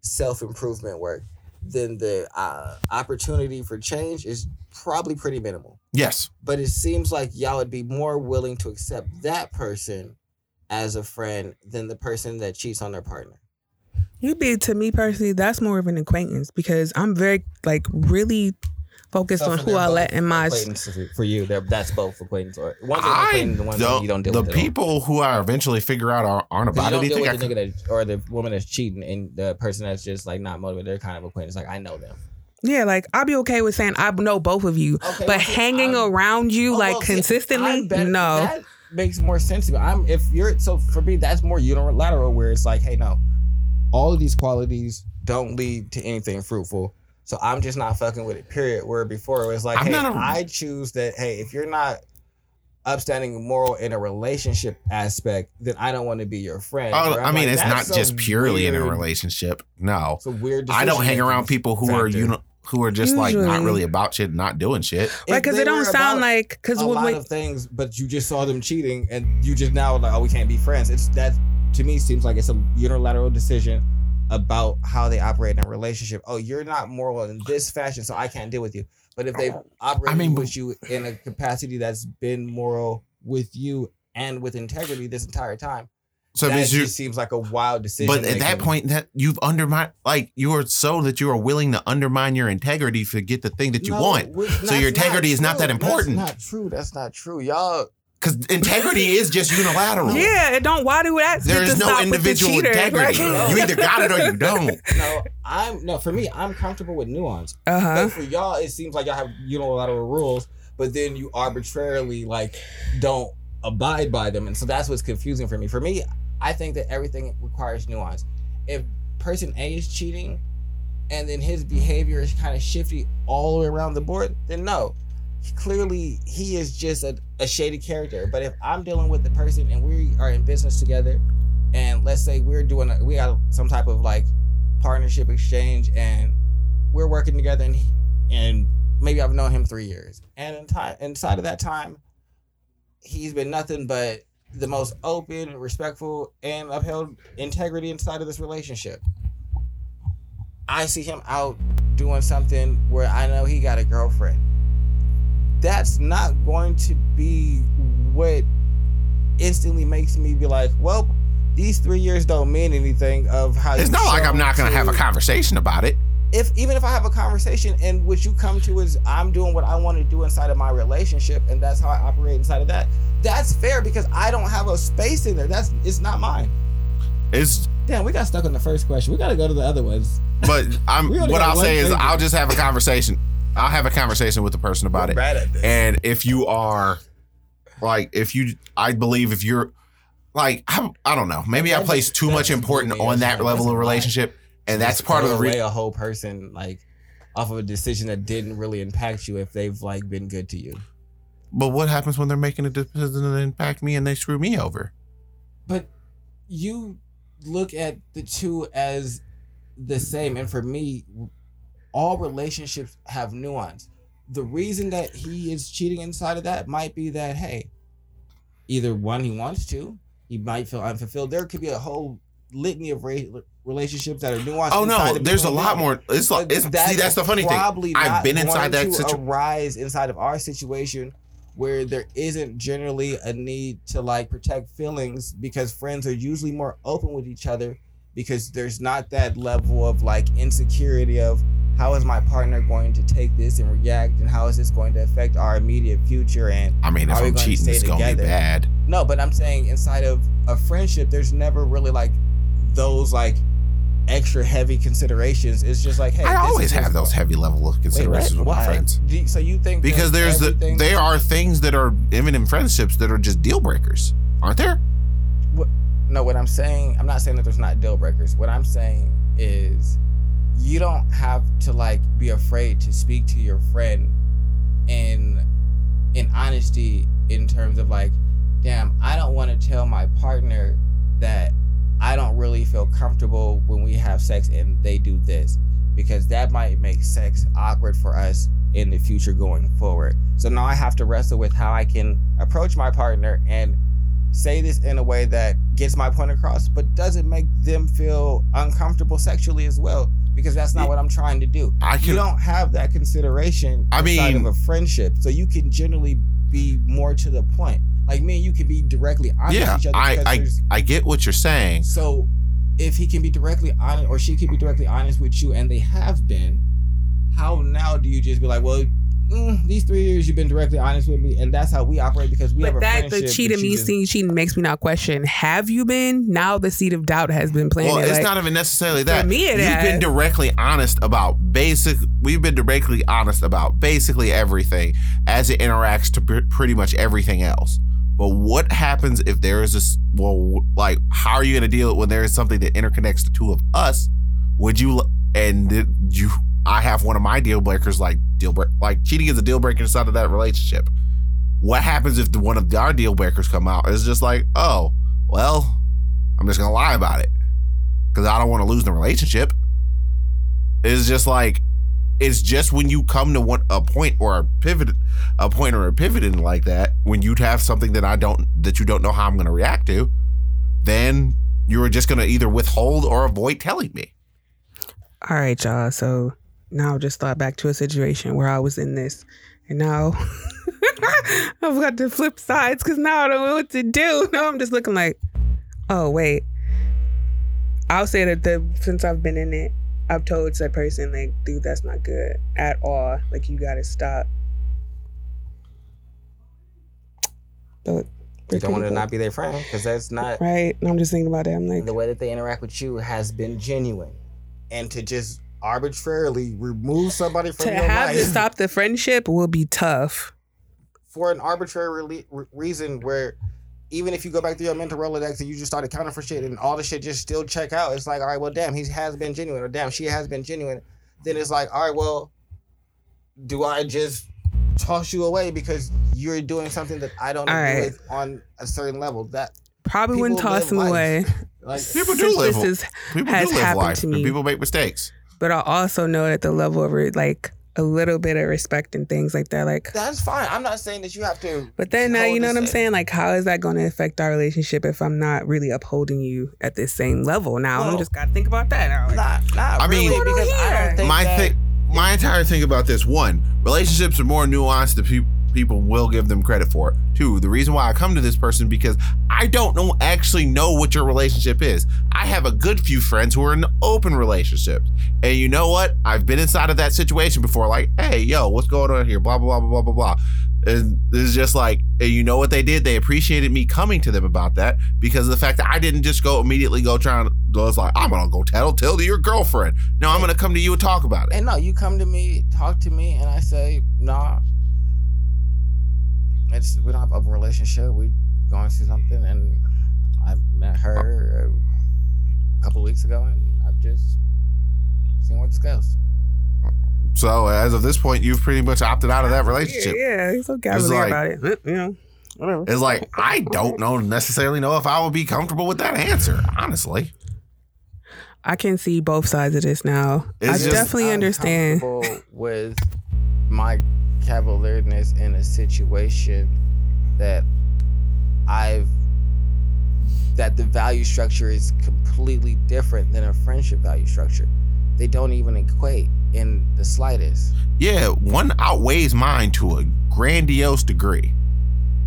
self improvement work, then the uh, opportunity for change is probably pretty minimal. Yes, But it seems like y'all would be more willing to accept that person as a friend than the person that cheats on their partner. You'd be to me personally, that's more of an acquaintance because I'm very like really focused on who I let in my. acquaintances for you. They're, that's both acquaintance or one's I acquaintance, the one that you don't deal the with. at all. people who I eventually figure out are, aren't 'Cause about you don't deal anything. I with the nigga that, or the woman that's cheating and the person that's just like not motivated. They're kind of acquaintance. Like I know them. Yeah, like I'll be okay with saying I know both of you, Okay, but well, hanging I'm- around you Oh, like well, consistently, I'm no. That makes more sense to me. I'm if you're so for me that's more unilateral where it's like, hey, no, all of these qualities don't lead to anything fruitful. So I'm just not fucking with it. Period. Where before it was like, I'm hey, not a- I choose that. Hey, if you're not upstanding moral in a relationship aspect, then I don't want to be your friend. Oh, I I'm mean, like, it's not just purely in a relationship. No, It's a weird. I don't hang around people who are you know who are just like not really about shit, not doing shit. Like, cause they it don't sound like because a when lot we, of things, but you just saw them cheating, and you just now like, oh, we can't be friends. It's that to me seems like it's a unilateral decision about how they operate in a relationship. Oh, you're not moral in this fashion, so I can't deal with you. But if they operate I mean, with you in a capacity that's been moral with you and with integrity this entire time, So it that you. just seems like a wild decision. But at that point, that you've undermined, like you are so that you are willing to undermine your integrity to get the thing that you No, want. So your integrity is not that important. That's not true. That's not true, y'all. Because integrity is just unilateral. yeah, it don't. Why do that? There get no stop with the individual cheater? integrity. Like- you either got it or you don't. No, I'm no. For me, I'm comfortable with nuance. Uh huh. But for y'all, it seems like y'all have unilateral rules, but then you arbitrarily like don't abide by them, and so that's what's confusing for me. For me, I think that everything requires nuance. If person A is cheating, and then his behavior is kind of shifty all the way around the board, then no. Clearly, he is just a, a shady character. But if I'm dealing with the person and we are in business together, and let's say we're doing, a, we got some type of like partnership exchange, and we're working together, and and maybe I've known him three years, and in time, inside of that time, he's been nothing but the most open, respectful, and upheld integrity inside of this relationship. I see him out doing something where I know he got a girlfriend. That's not going to be what instantly makes me be like, well, these three years don't mean anything of how It's not like I'm not going to have a conversation about it. if even if I have a conversation and what you come to is I'm doing what I want to do inside of my relationship and that's how I operate inside of that. That's fair because I don't have a space in there. That's it's not mine. It's Damn, we got stuck on the first question. We got to go to the other ones. but I'm what I'll say is. I'll just have a conversation. I'll have a conversation with the person about it. At this. And if you are like if you I believe if you're like I, I don't know, maybe I place too much just important on that level of relationship and that's part of the throw away re- a whole person like off of a decision that didn't really impact you if they've like been good to you. But what happens when they're making a decision that impact me and they screw me over? But you look at the two as the same, and for me, all relationships have nuance. The reason that he is cheating inside of that might be that hey, either one he wants to, he might feel unfulfilled. There could be a whole litany of ra- relationships that are nuanced. Oh no, there's a lot more. It's like it's see that's the funny thing. probably I've been inside that to situ- arise inside of our situation where there isn't generally a need to like protect feelings because friends are usually more open with each other because there's not that level of like insecurity of how is my partner going to take this and react and how is this going to affect our immediate future and I mean, if Are we I'm cheating, it's gonna be bad. no but i'm saying inside of a friendship there's never really like those like extra heavy considerations it's just like hey I always have those heavy level of considerations what? with my friends. You- so you think Because there's the there are things that are even in friendships that are just deal breakers, aren't there? No what i'm saying i'm not saying that there's not deal breakers. What i'm saying is you don't have to like be afraid to speak to your friend in in honesty in terms of like damn i don't want to tell my partner that i don't really feel comfortable when we have sex and they do this because that might make sex awkward for us in the future going forward. So now i have to wrestle with how i can approach my partner and say this in a way that gets my point across, but doesn't make them feel uncomfortable sexually as well, because that's not what I'm trying to do. I You don't have that consideration I mean- of a friendship, so you can generally be more to the point. Like me and you can be directly honest Yeah, with each other. I I I get what you're saying. so if he can be directly honest, or she can be directly honest with you, and they have been, how now do you just be like, well, mm, these three years you've been directly honest with me, and that's how we operate because we have But a that friendship. the cheating that me seeing cheating makes me not question. Have you been? Now the seed of doubt has been planted. Well, it's like, not even necessarily that. me, it You've been directly honest about basic. We've been directly honest about basically everything as it interacts to pr- pretty much everything else. But what happens if there is this? Well, like, how are you going to deal it when there is something that interconnects the two of us? Would you? And did you? I have one of my deal breakers, like deal break, like cheating is a deal breaker inside of that relationship. What happens if the one of our deal breakers come out? It's just like, oh, well, I'm just gonna lie about it because I don't want to lose the relationship. It's just like it's just when you come to one a point or a pivot, a point or a pivoting like that, when you'd have something that I don't that you don't know how I'm gonna react to, then you're just gonna either withhold or avoid telling me. All right, y'all. So now just thought back to a situation where I was in this, and now I've got to flip sides because now I don't know what to do. Now I'm just looking like, oh wait. I'll say that the since I've been in it, I've told that person like, dude, that's not good at all. Like you gotta stop. But You don't want to not be their friend because that's not right. And I'm just thinking about that. I'm like, the way that they interact with you has been genuine, and to just arbitrarily remove somebody from to your have life to stop the friendship will be tough. for an arbitrary re- reason where even if you go back to your mental rolodex and you just start accounting for shit and all the shit just still check out it's like all right well damn he has been genuine or damn she has been genuine then it's like all right well do i just toss you away because you're doing something that i don't All agree right. with on a certain level that Probably wouldn't toss live him life. away. like People do live. this is people has do live happened life. to and me. people make mistakes. But I also know that the level of it, like a little bit of respect and things like that. Like, That's fine. I'm not saying that you have to. but then now you know what I'm saying? Like, how is that going to affect our relationship if I'm not really upholding you at this same level? Now I'm just got to think about that. Now. Like, Not, not I mean- really, What's going on because I don't think my that, thing, my entire thing about this: one, relationships are more nuanced than pe- people will give them credit for. it. Two, the reason why I come to this person because I don't know actually know what your relationship is. I have a good few friends who are in open relationships, and you know what? I've been inside of that situation before. Like, hey, yo, what's going on here? Blah blah blah blah blah blah. And it's just like, and you know what they did? They appreciated me coming to them about that because of the fact that I didn't just go immediately go trying. I was like, I'm gonna go tell tell to your girlfriend. No, I'm gonna come to you and talk about it. And no, you come to me, talk to me, and I say, nah. It's we don't have a relationship. We going through something, and I met her a couple weeks ago, and I've just seen where this goes. So as of this point, you've pretty much opted out of that relationship. Yeah, yeah, he's so cavalier like- about it. You know, whatever. It's like I don't know necessarily know if I would be comfortable with that answer. Honestly, I can see both sides of this now. I just- definitely understand. comfortable with my cavalierness in a situation that I've that the value structure is completely different than a friendship value structure. They don't even equate in the slightest. yeah, one outweighs mine to a grandiose degree.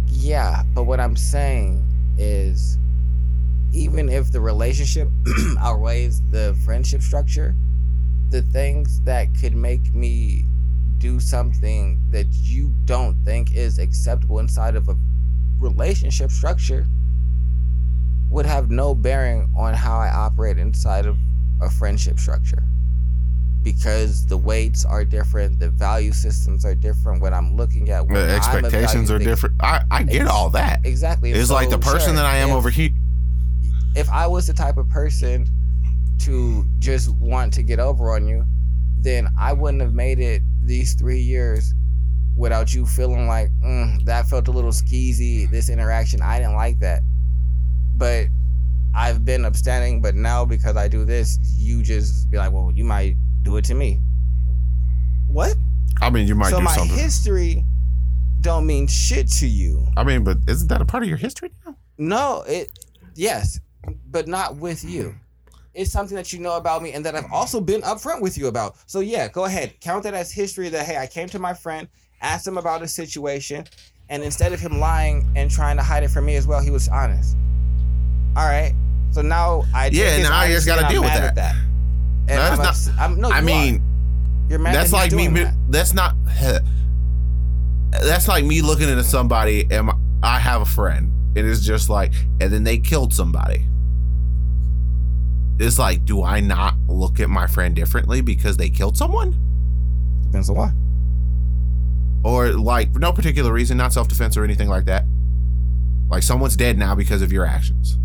Yeah, but what I'm saying is even if the relationship outweighs the friendship structure, the things that could make me do something that you don't think is acceptable inside of a relationship structure would have no bearing on how I operate inside of a friendship structure. Because the weights are different, the value systems are different. What I'm looking at, The expectations are different. I, I get Ex- all that. Exactly. It's So, like the person sure, that I am if, over here. If I was the type of person to just want to get over on you, then I wouldn't have made it these three years without you feeling like mm, that felt a little skeezy. This interaction, I didn't like that. But I've been abstaining. But now because I do this, you just be like, well, you might do it to me. What? I mean, you might so do my something. history don't mean shit to you. I mean, but isn't that a part of your history now? No, it yes, but not with you. It's something that you know about me and that I've also been upfront with you about. So yeah, go ahead. Count that as history that hey, I came to my friend, asked him about a situation, and instead of him lying and trying to hide it from me as well, he was honest. All right. So now I Yeah, his now you just gotta deal with that. that. And No, I'm, that's ups- I'm no. I mean, are. you're mad. that's that like me. that. That's not. That's like me looking into somebody and I have a friend. It is just like, and then they killed somebody. It's like, do I not look at my friend differently because they killed someone? Depends on why. Or like for no particular reason, not self defense or anything like that. Like someone's dead now because of your actions.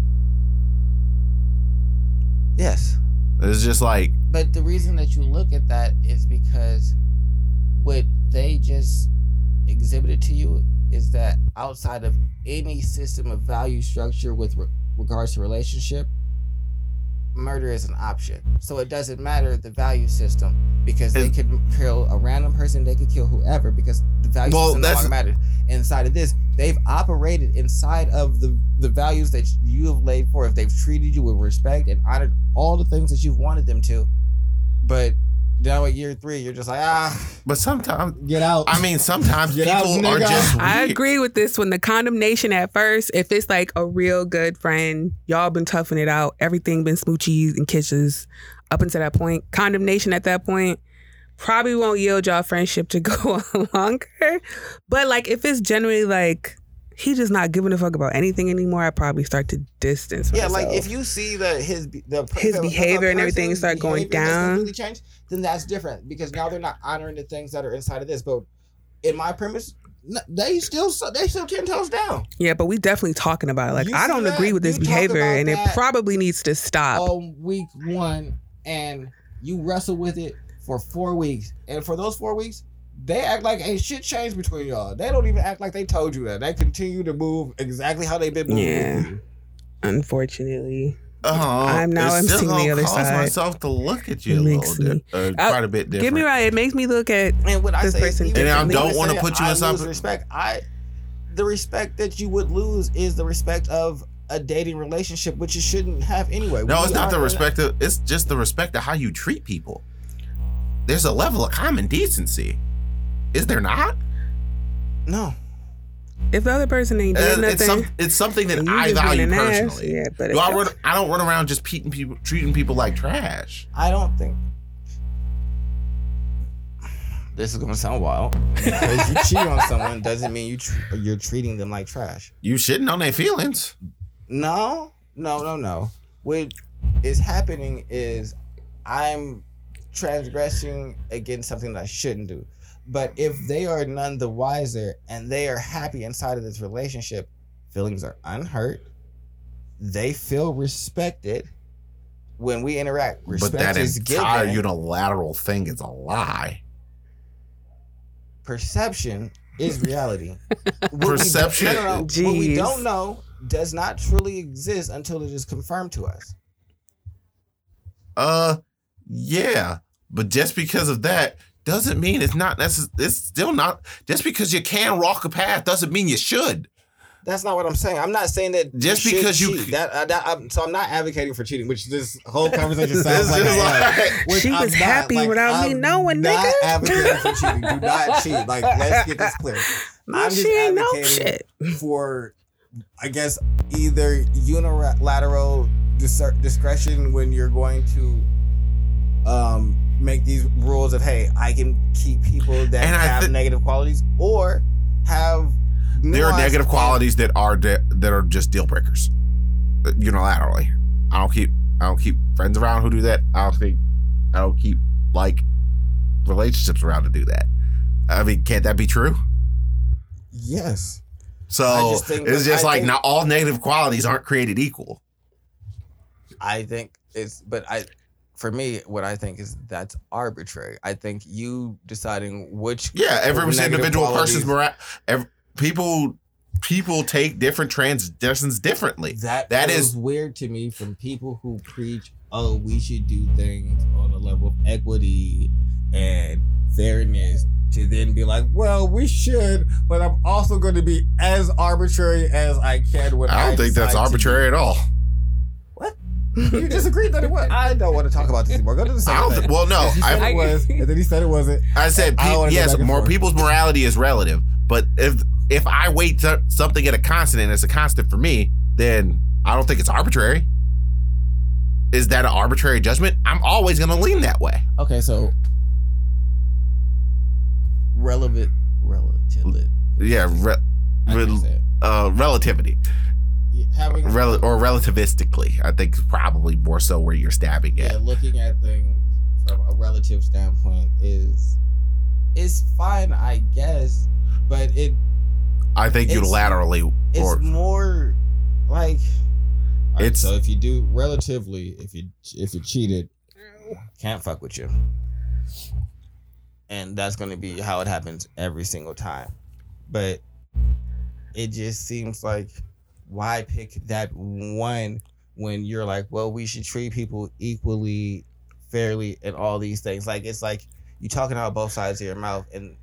Yes. It's just like, But the reason that you look at that is because what they just exhibited to you is that outside of any system of value structure with re- regards to relationship, murder is an option. So it doesn't matter the value system because they Is- could kill a random person, they could kill whoever because the value Well, system no longer matters. Inside of this, they've operated inside of the the values that you have laid for. If they've treated you with respect and honored all the things that you've wanted them to, but now at year three, you're just like ah. but sometimes, Get out. I mean, sometimes Get out, people are nigga. just. I weird. agree with this one. The condemnation at first, if it's like a real good friend, y'all been toughing it out, everything been smoochies and kisses up until that point. Condemnation at that point probably won't yield y'all friendship to go on longer. But like if it's generally like he just not giving a fuck about anything anymore, I probably start to distance. Yeah, myself. Yeah, like if you see that his the His the- behavior and everything start going down. completely changed, then that's different because now they're not honoring the things that are inside of this. But in my premise, they still they still ten toes down. yeah, but we definitely talking about it. Like You I don't that? agree with this You behavior, and it probably needs to stop. On week one, and you wrestle with it for four weeks, and for those four weeks. They act like ain't shit changed between y'all. They don't even act like they told you that. They continue to move exactly how they've been moving. Yeah. with you. Unfortunately. Oh, I'm now it still seeing the gonna other cause side. myself to look at you It a makes little me- di- uh, quite a bit different. Get me right. It makes me look at And what I This say, person even And I don't wanna put you in something- Respect. I the respect that you would lose is the respect of a dating relationship, which you shouldn't have anyway. No, We it's not the are- respect of. It's just the respect of how you treat people. There's a level of common decency, is there not? No, if the other person ain't Uh, doing it's nothing. some. It's something that I value an ass, personally. Yeah, but Do if I the- run? I don't run around just treating people, treating people like trash. I don't think. This is gonna sound wild. Because you cheat on someone doesn't mean you tr- you're treating them like trash. You shitting on their feelings. No, no, no, no. What is happening is I'm transgressing against something that I shouldn't do. But if they are none the wiser and they are happy inside of this relationship, feelings are unhurt. They feel respected when we interact. Respect but that is entire given. unilateral thing is a lie. Perception is reality. What we don't- Perception- no, no, no. What we don't know does not truly exist until it is confirmed to us. Uh, yeah, but just because of that doesn't mean it's not necessary. It's still not. Just because you can walk a path doesn't mean you should. That's not what I'm saying. I'm not saying that Just should because you- cheat. that, uh, that I'm, so I'm not advocating for cheating, which this whole conversation sounds like. just I am. like- Which She I'm was not. happy Like, without me I'm knowing, not nigga. advocating for cheating. Do not cheat. Like let's get this clear. No, I'm just she ain't no advocating shit. for, I guess, either unilateral dis- discretion when you're going to um, make these rules of, hey, I can keep people that And have thi- negative qualities, or have There are negative qualities that are de- that are just deal breakers, uh, unilaterally. I don't keep I don't keep friends around who do that. I don't think I don't keep like relationships around to do that. I mean, can't that be true? Yes. So just think it's just I like think- not all negative qualities aren't created equal. I think it's, but I, for me, what I think is that's arbitrary. I think you deciding which. Yeah, every individual person's qualities- mora- people people take different transgressions differently. That That is- weird to me from people who preach, oh, we should do things on a level of equity and fairness. To then be like, well, we should, but I'm also going to be as arbitrary as I can when I. I don't think that's arbitrary at all. Be- You disagreed that it was. I don't want to talk about this anymore. Go to the I second don't. thing. Well, no, He said I, it was, and then he said it wasn't. I said I pe- wanna yes. More forth. people's morality is relative, but if if I weight th- something at a constant and it's a constant for me, then I don't think it's arbitrary. Is that an arbitrary judgment? I'm always going to lean that way. Okay, so relevant, relative. Yeah, re- re- can say it. uh, relativity, having Rel- or relativistically. I think probably more so where you're stabbing it. yeah, looking at things from a relative standpoint is is fine, I guess, but it I think unilaterally, it's or more like Alright, It's- so if you do relatively, if you if you cheated, can't fuck with you, and that's going to be how it happens every single time. But it just seems like why pick that one when you're like, well, we should treat people equally, fairly, and all these things. Like it's like you talking out both sides of your mouth, and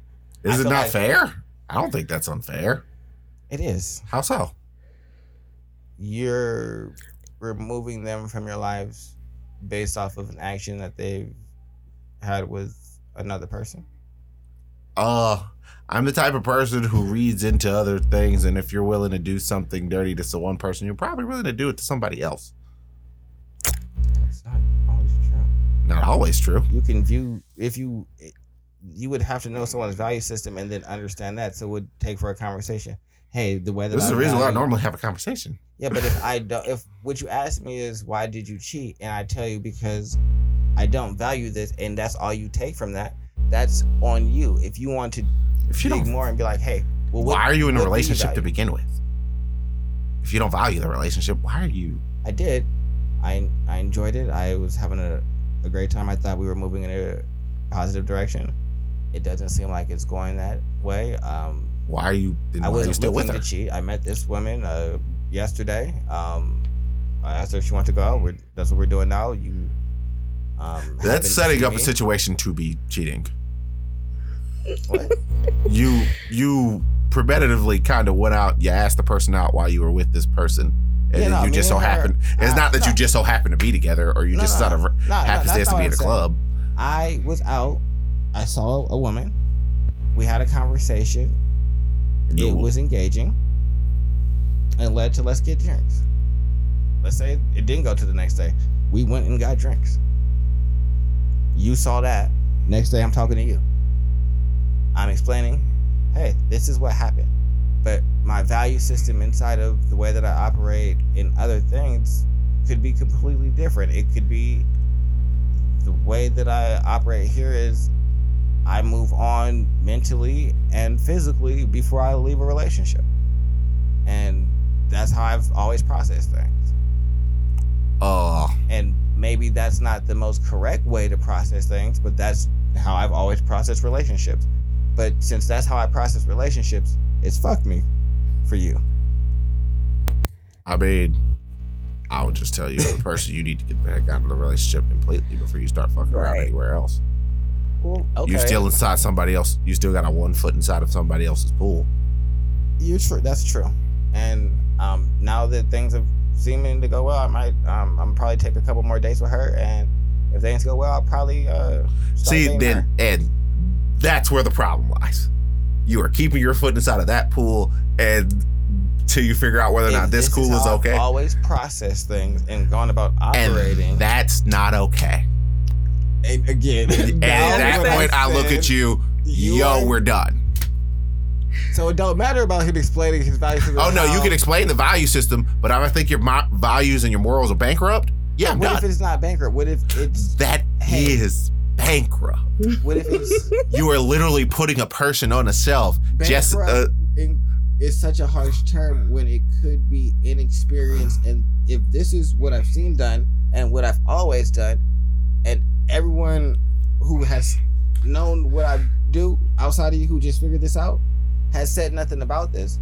I is it not like- fair? I don't think that's unfair. it is. How so? you're removing them from your lives based off of an action that they've had with another person. Uh, I'm the type of person who reads into other things, and if you're willing to do something dirty to one person, you're probably willing to do it to somebody else. It's not always true. Not always true. You can view if you you would have to know someone's value system and then understand that. So it would take for a conversation. Hey, the way that This is the reason why I normally have a conversation. Yeah, but if I don't, if what you ask me is why did you cheat, and I tell you because I don't value this, and that's all you take from that, that's on you. If you want to If you dig don't, more and be like, hey, well, what, why are you in a what do you relationship to begin with? If you don't value the relationship, why are you? I did. I I enjoyed it. I was having a, a great time. I thought we were moving in a positive direction. It doesn't seem like it's going that way. Um, Why are you? Then I wasn't still with her? to cheat. I met this woman uh, yesterday. Um, I asked her if she wanted to go out. We're, that's what we're doing now. You. Um, That's setting up a situation to be cheating. What? You you preventatively kind of went out. You asked the person out while you were with this person, and Yeah, no, you just so and her- happened. It's I- not that you just so happen to be together, or you No, just no, sort of no, no, happenstance to be in a club. I was out. I saw a woman. We had a conversation. It was engaging and led to let's get drinks. Let's say it didn't go to the next day. We went and got drinks. You saw that. Next day, I'm talking to you. I'm explaining, hey, this is what happened. But my value system inside of the way that I operate in other things could be completely different. It could be the way that I operate here is I move on mentally and physically before I leave a relationship. And that's how I've always processed things. Uh, And maybe that's not the most correct way to process things, but that's how I've always processed relationships. But since that's how I process relationships, it's fuck me for you. I mean, I would just tell you, as a person, you need to get back out of the relationship completely before you start fucking around anywhere else. Well, okay. You're still inside somebody else. You still got a one foot inside of somebody else's pool. You're true. That's true. And um, now that things have seeming to go well, I might um, I'm probably take a couple more dates with her, and if things go well, I'll probably uh, See, then, her. and that's where the problem lies. You are keeping your foot inside of that pool, and till you figure out whether or not this, is cool is how I've okay, always process things and gone about operating. and that's not okay. and again, And at that point, I look at you, yo, we're done. So it don't matter about him explaining his value system. Oh no, you can explain the value system, but I think your values and your morals are bankrupt. Yeah, I'm What if it's not bankrupt? What if it's That is Hey. what if it's You are literally putting a person on a shelf. Just uh, it's such a harsh term when it could be inexperience. And if this is what I've seen done and what I've always done, and everyone who has known what I do outside of you who just figured this out has said nothing about this,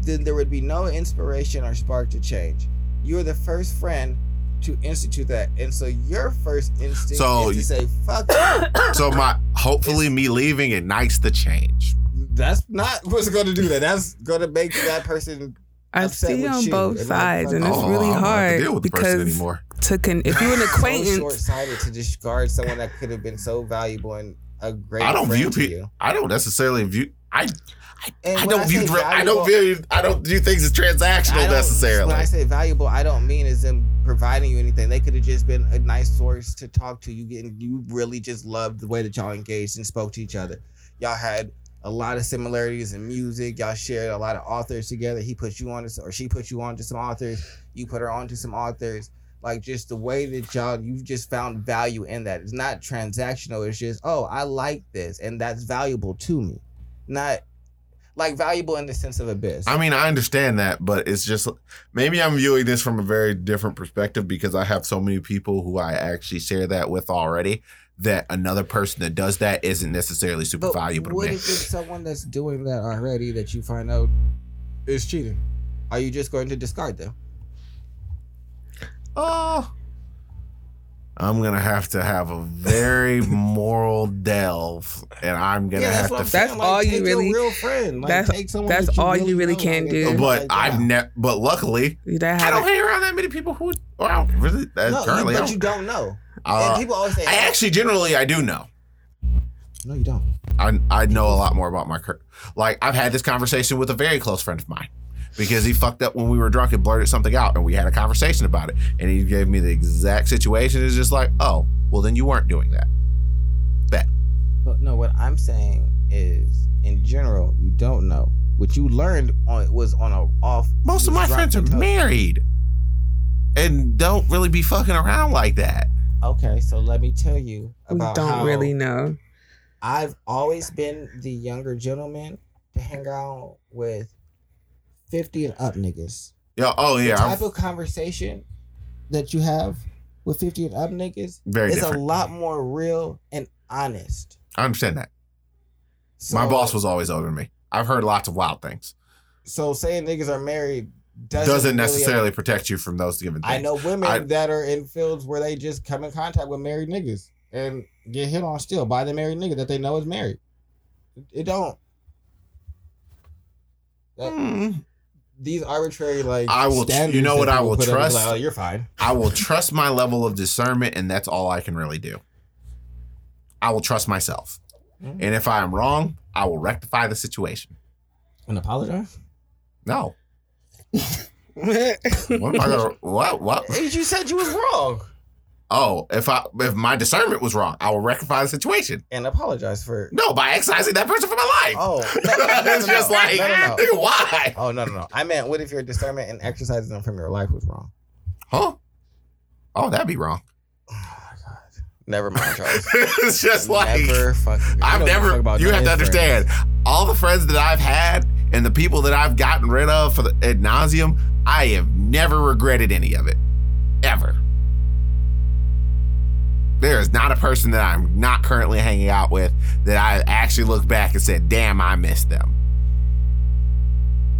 then there would be no inspiration or spark to change. You're the first friend to institute that, and so your first instinct So is to say "fuck." you." so my hopefully me leaving ignites the change. That's not what's going to do that. That's going to make that person. I upset see with on you both and like, sides, and it's. Oh, really I don't to hard deal with the because anymore. to con if you're an acquaintance, So acquaintance, short-sighted to discard someone that could have been so valuable and a great. I don't view people. I don't necessarily view. I And I don't view. say dir- I don't view. I don't view things as transactional necessarily. When I say valuable, I don't mean as them providing you anything. They could have just been a nice source to talk to. You getting you really just loved the way that y'all engaged and spoke to each other. Y'all had a lot of similarities in music. Y'all shared a lot of authors together. He put you on to, or she put you on to some authors. You put her on to some authors. Like just the way that y'all you've just found value in that. It's not transactional. It's just oh I like this and that's valuable to me. Not like valuable in the sense of a biz. I mean, I understand that, but it's just maybe I'm viewing this from a very different perspective because I have so many people who I actually share that with already. That another person that does that isn't necessarily super But valuable to what if it's someone that's doing that already that you find out is cheating? Are you just going to discard them? Oh, I'm gonna have to have a very moral delve, and I'm gonna have to. That's all you really- real friend. Like, that's- take someone that's that all you really know, can like, do. but like, I've yeah. never. But luckily, that I don't haven't- hang around that many people who. Well, really, uh, no, currently, you, but don't. you don't know. Uh, and people always say, I actually generally I do know. no, you don't. I I know a lot more about my cur- like I've had this conversation with a very close friend of mine because he fucked up when we were drunk and blurted something out and we had a conversation about it and he gave me the exact situation. It's just like, oh, well then you weren't doing that. But no, what I'm saying is, in general, you don't know. What you learned on was on a off. Most of my friends are married and don't really be fucking around like that. Okay, so let me tell you we about don't how really know. I've always been the younger gentleman to hang out with 50 and up niggas. Yeah. Oh yeah. The type I'm of conversation that you have with 50 and up niggas very is different. a lot more real and honest. I understand that. So, my boss was always older than me. I've heard lots of wild things. So saying niggas are married doesn't, doesn't really- necessarily protect you from those given things. I know women I- that are in fields where they just come in contact with married niggas and get hit on still by the married nigga that they know is married. It don't. That- Hmm. These arbitrary like I will- standards you know what I will put up is trust? Like, oh, you're fine. I will trust my level of discernment, and that's all I can really do. I will trust myself. Mhm. And if I am wrong, I will rectify the situation. And apologize. No. What I what what? you said you was wrong. Oh, if I if my discernment was wrong, I will rectify the situation. And apologize for. No, by excising that person from my life. Oh, no, no, it's no, just like nigga, why? Oh no no no! I meant what if your discernment and exercising them from your life was wrong? Huh? Oh, that'd be wrong. Oh my god! Never mind, Charles. it's just like never fucking. I've don't give a never. about You have to his friends. understand. All the friends that I've had and the people that I've gotten rid of for the ad nauseum, I have never regretted any of it, ever. There is not a person that I'm not currently hanging out with that I actually look back and said, "Damn, I missed them."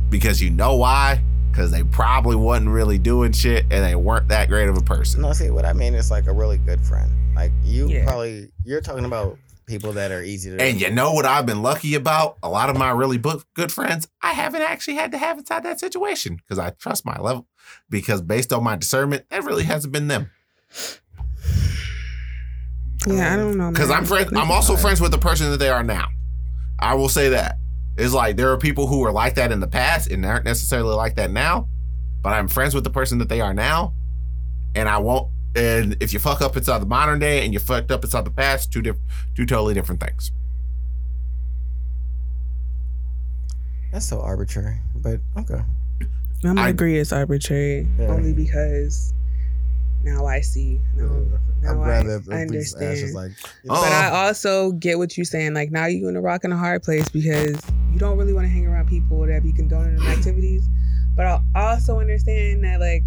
Because you know why? Because they probably wasn't really doing shit and they weren't that great of a person. No, see what I mean is like a really good friend. Like you Yeah. probably you're talking about people that are easy to. And you know what I've been lucky about? A lot of my really book, good friends, I haven't actually had to have inside that situation because I trust my level. Because based on my discernment, that really hasn't been them. Yeah, I um, don't know. Because. I'm friends. I'm also friends with the person that they are now. I will say that it's like there are people who were like that in the past and aren't necessarily like that now. But I'm friends with the person that they are now, and I won't. And if you fuck up inside the modern day and you fucked up inside the past, two different, two totally different things. That's so arbitrary, but okay. I'm gonna I- agree it's arbitrary Yeah. only because now I see. Now, now I, if- if I we understand. like, you know, Oh. But I oh. also get what you're saying. Like now you're in a rock and a hard place because you don't really want to hang around people that be condoning activities. But I also understand that like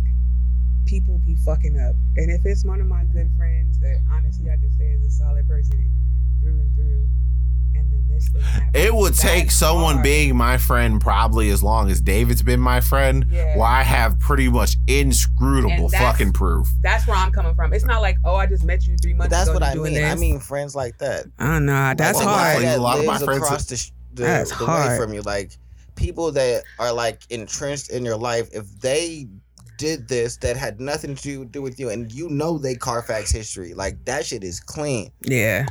people be fucking up. And if it's one of my good friends that honestly I could say is a solid person through and through, and then this It would take someone hard. being my friend probably as long as David's been my friend. Yeah. Where I have pretty much inscrutable fucking proof. That's where I'm coming from. It's not like, oh, I just met you three but months that's ago. what you I doing mean. I mean friends like that. I don't know. That's Like, hard. Like, That a lot of my friends- across the, sh- the, That's the way from you, like people that are like entrenched in your life. If they did this that had nothing to do with you, and you know they Carfax history, like that shit is clean. Yeah.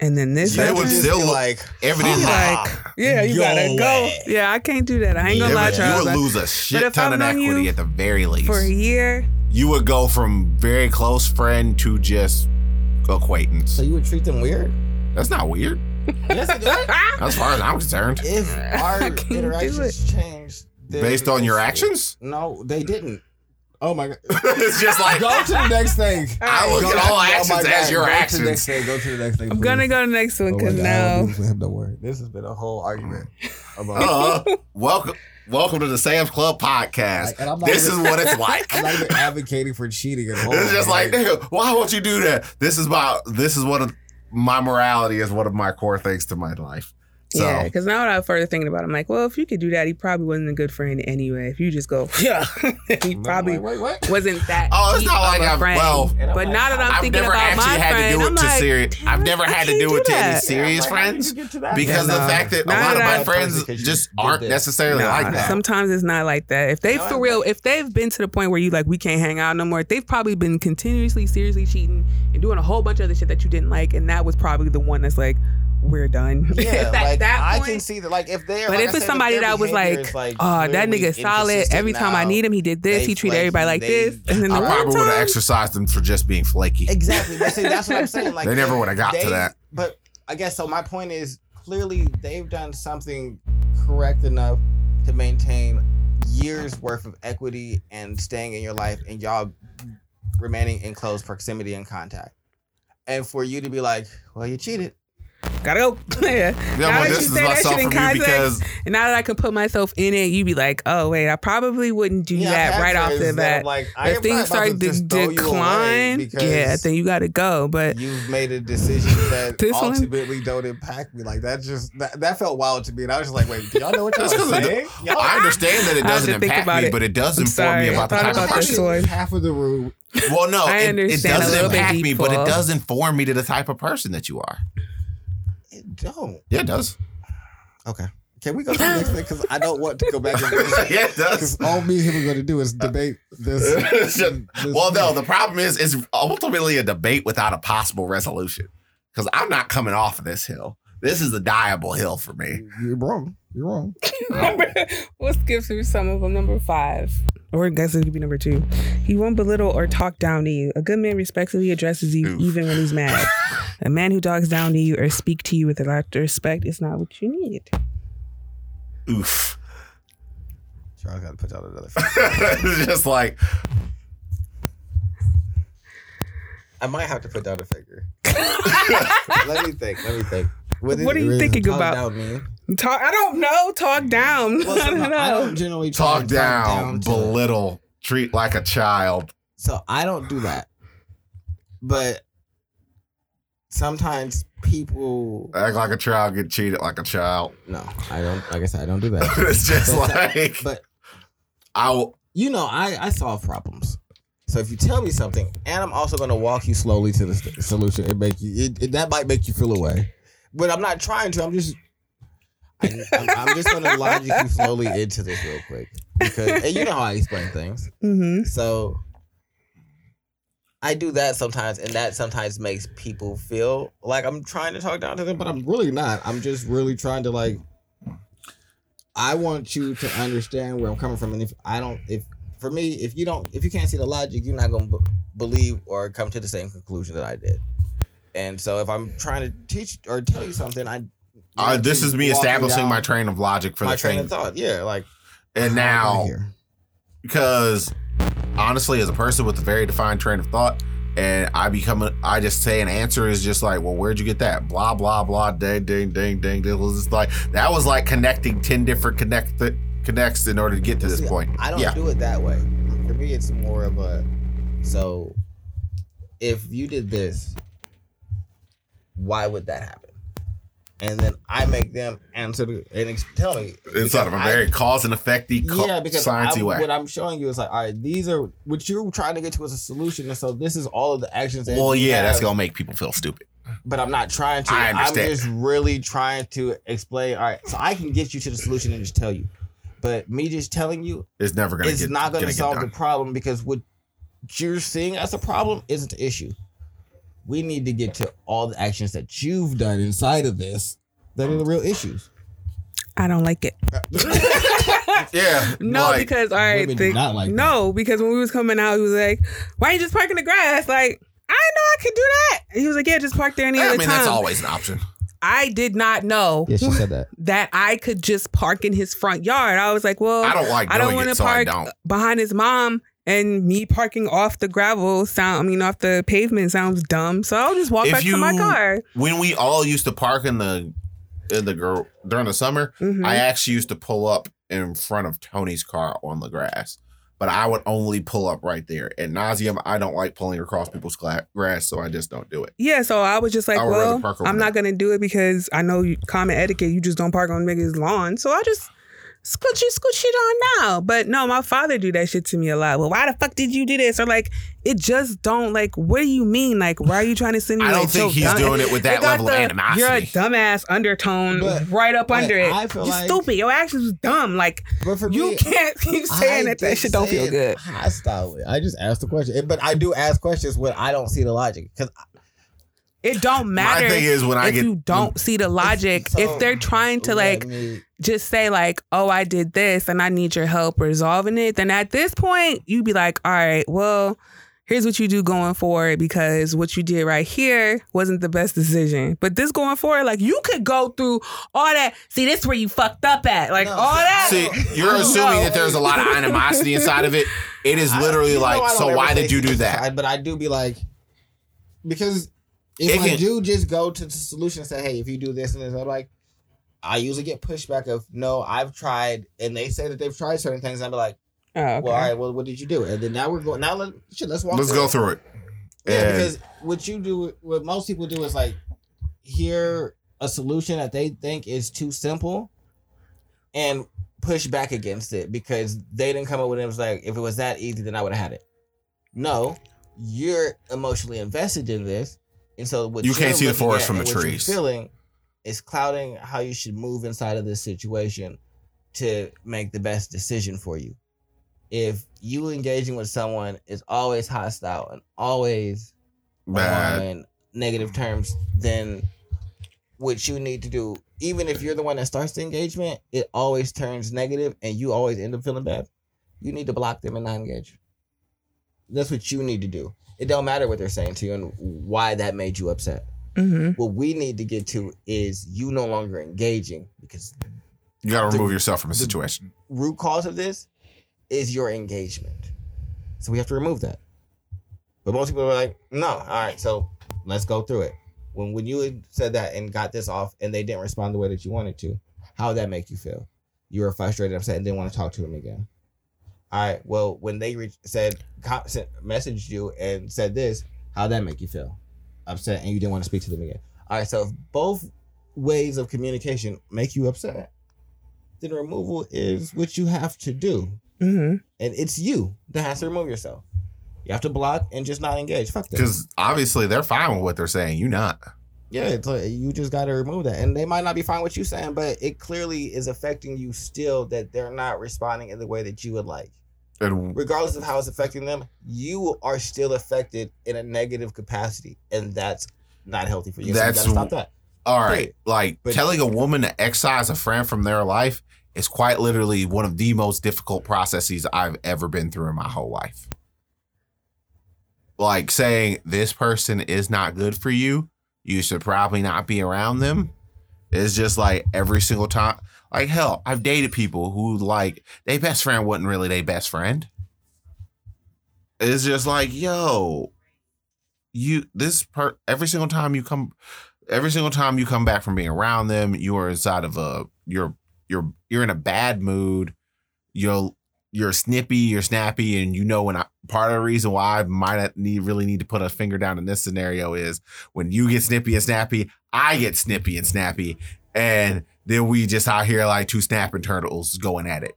And then this They You would still like Evidence like, yeah, you Go gotta go. away. Yeah, I can't do that. I ain't gonna Yeah, lie, but Charles. you would Like, lose a if shit ton of equity at the very least. for a year. you would go from very close friend to just acquaintance. So you would treat them weird? That's not weird. Yes, it is. As far as I'm concerned. if our I can't do interactions changed Based on your actions? No, they didn't. Oh my god. it's just like Go to the next thing. I look Go at all oh my actions God, as your go To the actions. next thing. Go to the next thing. I'm gonna go to the next one my because God, I now don't have no word. This has been a whole argument about. uh, welcome welcome to the Sam's Club podcast. Like, and I'm This is what it's like. I'm not even advocating for cheating at all. It's just like, Like, nigga, why won't you do that? This is about this is one of my morality is one of my core things to my life. So yeah, because now that I'm further thinking about, it, I'm like, well, if you could do that, he probably wasn't a good friend anyway. If you just go, yeah, he probably Wait, wait, wait. wasn't that. Oh, it's deep not like of a I'm- friend. well, but now that I'm I've thinking never about actually my had friend, to do it I'm to like, serious. I've never had to do it to any serious Yeah, like, friends you get to that? because Yeah, the fact that a Now lot of my friends just aren't this. necessarily Nah, like that. Sometimes it's not like that. If they've No, for real, if they've been to the point where you like we can't hang out no more, they've probably been continuously, seriously cheating and doing a whole bunch of other shit that you didn't like, and that was probably the one that's like, we're done. Yeah, If like that I can see that. Like if they're, But like if it's somebody that was like, is, like, oh, that nigga nigga's solid. inconsistent Every time I need him, he did this. He treated everybody like flaky, this. And then the I one probably would have exercised them for just being flaky. Exactly. But see, that's what I'm saying. Like They never would've got to that. But I guess so. My point is clearly they've done something correct enough to maintain years worth of equity and staying in your life, and y'all remaining in close proximity and contact. And for you to be like, well, you cheated. Gotta go. yeah. Now well, that this you is say that myself shit in context, because and now that I can put myself in it, you'd be like, oh wait, I probably wouldn't do Yeah, that right off the bat. Like, if things start to to just throw you away decline, yeah, then you gotta go. But you've made a decision that This one? ultimately don't impact me. Like that just that, that felt wild to me, and I was just like, wait, do y'all know what y'all That's 'cause are saying? Y'all- I understand that it doesn't impact me, but it does inform me about the type of person. half of the room. Well, no, it, it doesn't impact me, but it does inform me to the type of person that you are. It don't. Yeah, it does. Okay. Can we go to the next thing? Because I don't want to go back this. yeah, it Because does. all me and him are going to do is debate this. this well, no, the problem is it's ultimately a debate without a possible resolution. Because I'm not coming off of this hill. This is a diable hill for me. You're wrong. You're wrong. we'll skip through some of them. Number five, or I guess it could be number two. He won't belittle or talk down to you. A good man respectfully addresses you Oof. even when he's mad. a man who talks down to you or speak to you with a lack of respect is not what you need. Oof. Charles got to put out another. it's just like, I might have to put down a figure. let me think. Let me think. What is- are you thinking talk about? Down mean? Talk. I don't know. Talk down. Well, so I don't no, know. I don't generally try talk to down, to- belittle, treat like a child. So I don't do that. But sometimes people Act like a child, get cheated like a child. no, I don't like I said, I don't do that. it's just But- like, But I will. you know, I, I solve problems. So if you tell me something, and I'm also going to walk you slowly to the solution, it make you it, it- that might make you feel away. But I'm not trying to. I'm just I, I'm, I'm just going to logic you slowly into this real quick because and you know how I explain things. Mm-hmm. So I do that sometimes, and that sometimes makes people feel like I'm trying to talk down to them, but I'm really not. I'm just really trying to like. I want you to understand where I'm coming from, and if I don't, if for me, if you don't, if you can't see the logic, you're not gonna b- believe or come to the same conclusion that I did. And so, if I'm trying to teach or tell you something, I. Uh, this is me establishing my train of logic for my the train thing. of thought. Yeah, like And now, because honestly, as a person with a very defined train of thought, and I become, a, I just say an answer is just like, well, where'd you get that? Blah blah blah, ding ding ding ding. It was just like that was like connecting ten different connect connects in order to get to this See, point. I don't yeah, do it that way. For me, it's more of a so if you did this, why would that happen? And then I make them answer the, and ex- tell me. it's sort of a because I- very cause and effecty, co- yeah, because way. what I'm showing you is like, all right, these are what you're trying to get to as a solution, and so this is all of the actions. That well, yeah, that's gonna make people feel stupid. But I'm not trying to. I I'm just really trying to explain. All right, so I can get you to the solution and just tell you, but me just telling you It's never gonna it's get. not going to gonna solve the problem because what you're seeing as a problem isn't the issue. We need to get to all the actions that you've done inside of this that are the real issues. I don't like it. Uh, yeah, No, like, because all right, women do the- not like that. no, because when we was coming out, he was like, "Why are you just park in the grass?" Like, I know I could do that. And he was like, "Yeah, just park there any I other I mean, time." that's always an option. I did not know Yeah, she said that. that I could just park in his front yard. I was like, "Well, I don't like I don't want to so park behind his mom." And me parking off the gravel sound, I mean, off the pavement sounds dumb. So I'll just walk If back to my car. When we all used to park in the in the girl during the summer, Mhm. I actually used to pull up in front of Tony's car on the grass. But I would only pull up right there. At nauseum, I don't like pulling across people's grass, so I just don't do it. Yeah, so I was just like, I would rather well, I'm not gonna do it because I know you, common etiquette. You just don't park on niggas' lawn. So I just scooch it, scooch it on now. But no, my father do that shit to me a lot. Well, why the fuck did you do this? Or like, it just don't like. What do you mean? Like, why are you trying to send me? I don't like, think your he's dumb- doing it with that got level of animosity. You're a dumbass undertone But- right up under it. I feel You're like- stupid. Your actions was dumb. Like But for you me, can't keep saying I that that shit don't say feel it good. Hostile. I just asked the question, but I do ask questions when I don't see the logic because It don't matter My thing is when I if get you don't see the logic. so- if they're trying to like just say like, "Oh, I did this and I need your help resolving it," then at this point you'd be like, "All right, well, here's what you do going forward because what you did right here wasn't the best decision. But this going forward, like you could go through all that. See, this where you fucked up at, like No. all that. See, you're assuming know. that there's a lot of animosity inside of it. It is literally I like, so why did you do that? aside, But I do be like, because If It I can- do just go to the solution and say, hey, if you do this and this, I'm like, I usually get pushback of no, I've tried, and they say that they've tried certain things. And I'm like, Oh, okay. well, all right, well, what did you do? And then now we're going. Now let shit, let's walk. Let's through go it. through it. Yeah, And- because what you do, what most people do is like hear a solution that they think is too simple and push back against it because they didn't come up with it. It was like, if it was that easy, then I would have had it. No, you're emotionally invested in this. And so what You can't see the forest from the trees. Feeling is clouding how you should move inside of this situation to make the best decision for you. If you engaging with someone is always hostile and always Bad. on negative terms, then what you need to do, even if you're the one that starts the engagement, it always turns negative and you always end up feeling bad. You need to block them and not engage. That's what you need to do. It don't matter what they're saying to you and why that made you upset. hmm What we need to get to is you no longer engaging because You got to the- remove yourself from a the- situation. root cause of this is your engagement. So we have to remove that. But most people are like, no, all right, so let's go through it. When when you had said that and got this off and they didn't respond the way that you wanted to, how would that make you feel? You were frustrated, upset, and didn't want to talk to them again. All right, well, when they re- said, co- sent, messaged you and said this, how would that make you feel? Upset, and you didn't want to speak to them again. All right, so if both ways of communication make you upset, then removal is what you have to do. hmm And it's you that has to remove yourself. You have to block and just not engage. Fuck that. Because obviously they're fine with what they're saying. You not. Yeah, it's like, you just got to remove that. And they might not be fine with you saying, but it clearly is affecting you still that they're not responding in the way that you would like. And Regardless of how it's affecting them, you are still affected in a negative capacity. And that's not healthy for you. That's so you got to stop that. all right, Period. like But- telling a woman to excise a friend from their life is quite literally one of the most difficult processes I've ever been through in my whole life. Like saying this person is not good for you, you should probably not be around them. It's just like every single time. Like hell, I've dated people who like their best friend wasn't really their best friend. It's just like, yo, you this per every single time you come every single time you come back from being around them, you are inside of a you're you're you're in a bad mood. You're you're snippy, you're snappy, and you know when I part of the reason why I might need really need to put a finger down in this scenario is when you get snippy and snappy, I get snippy and snappy, and then we just out here like two snapping turtles going at it.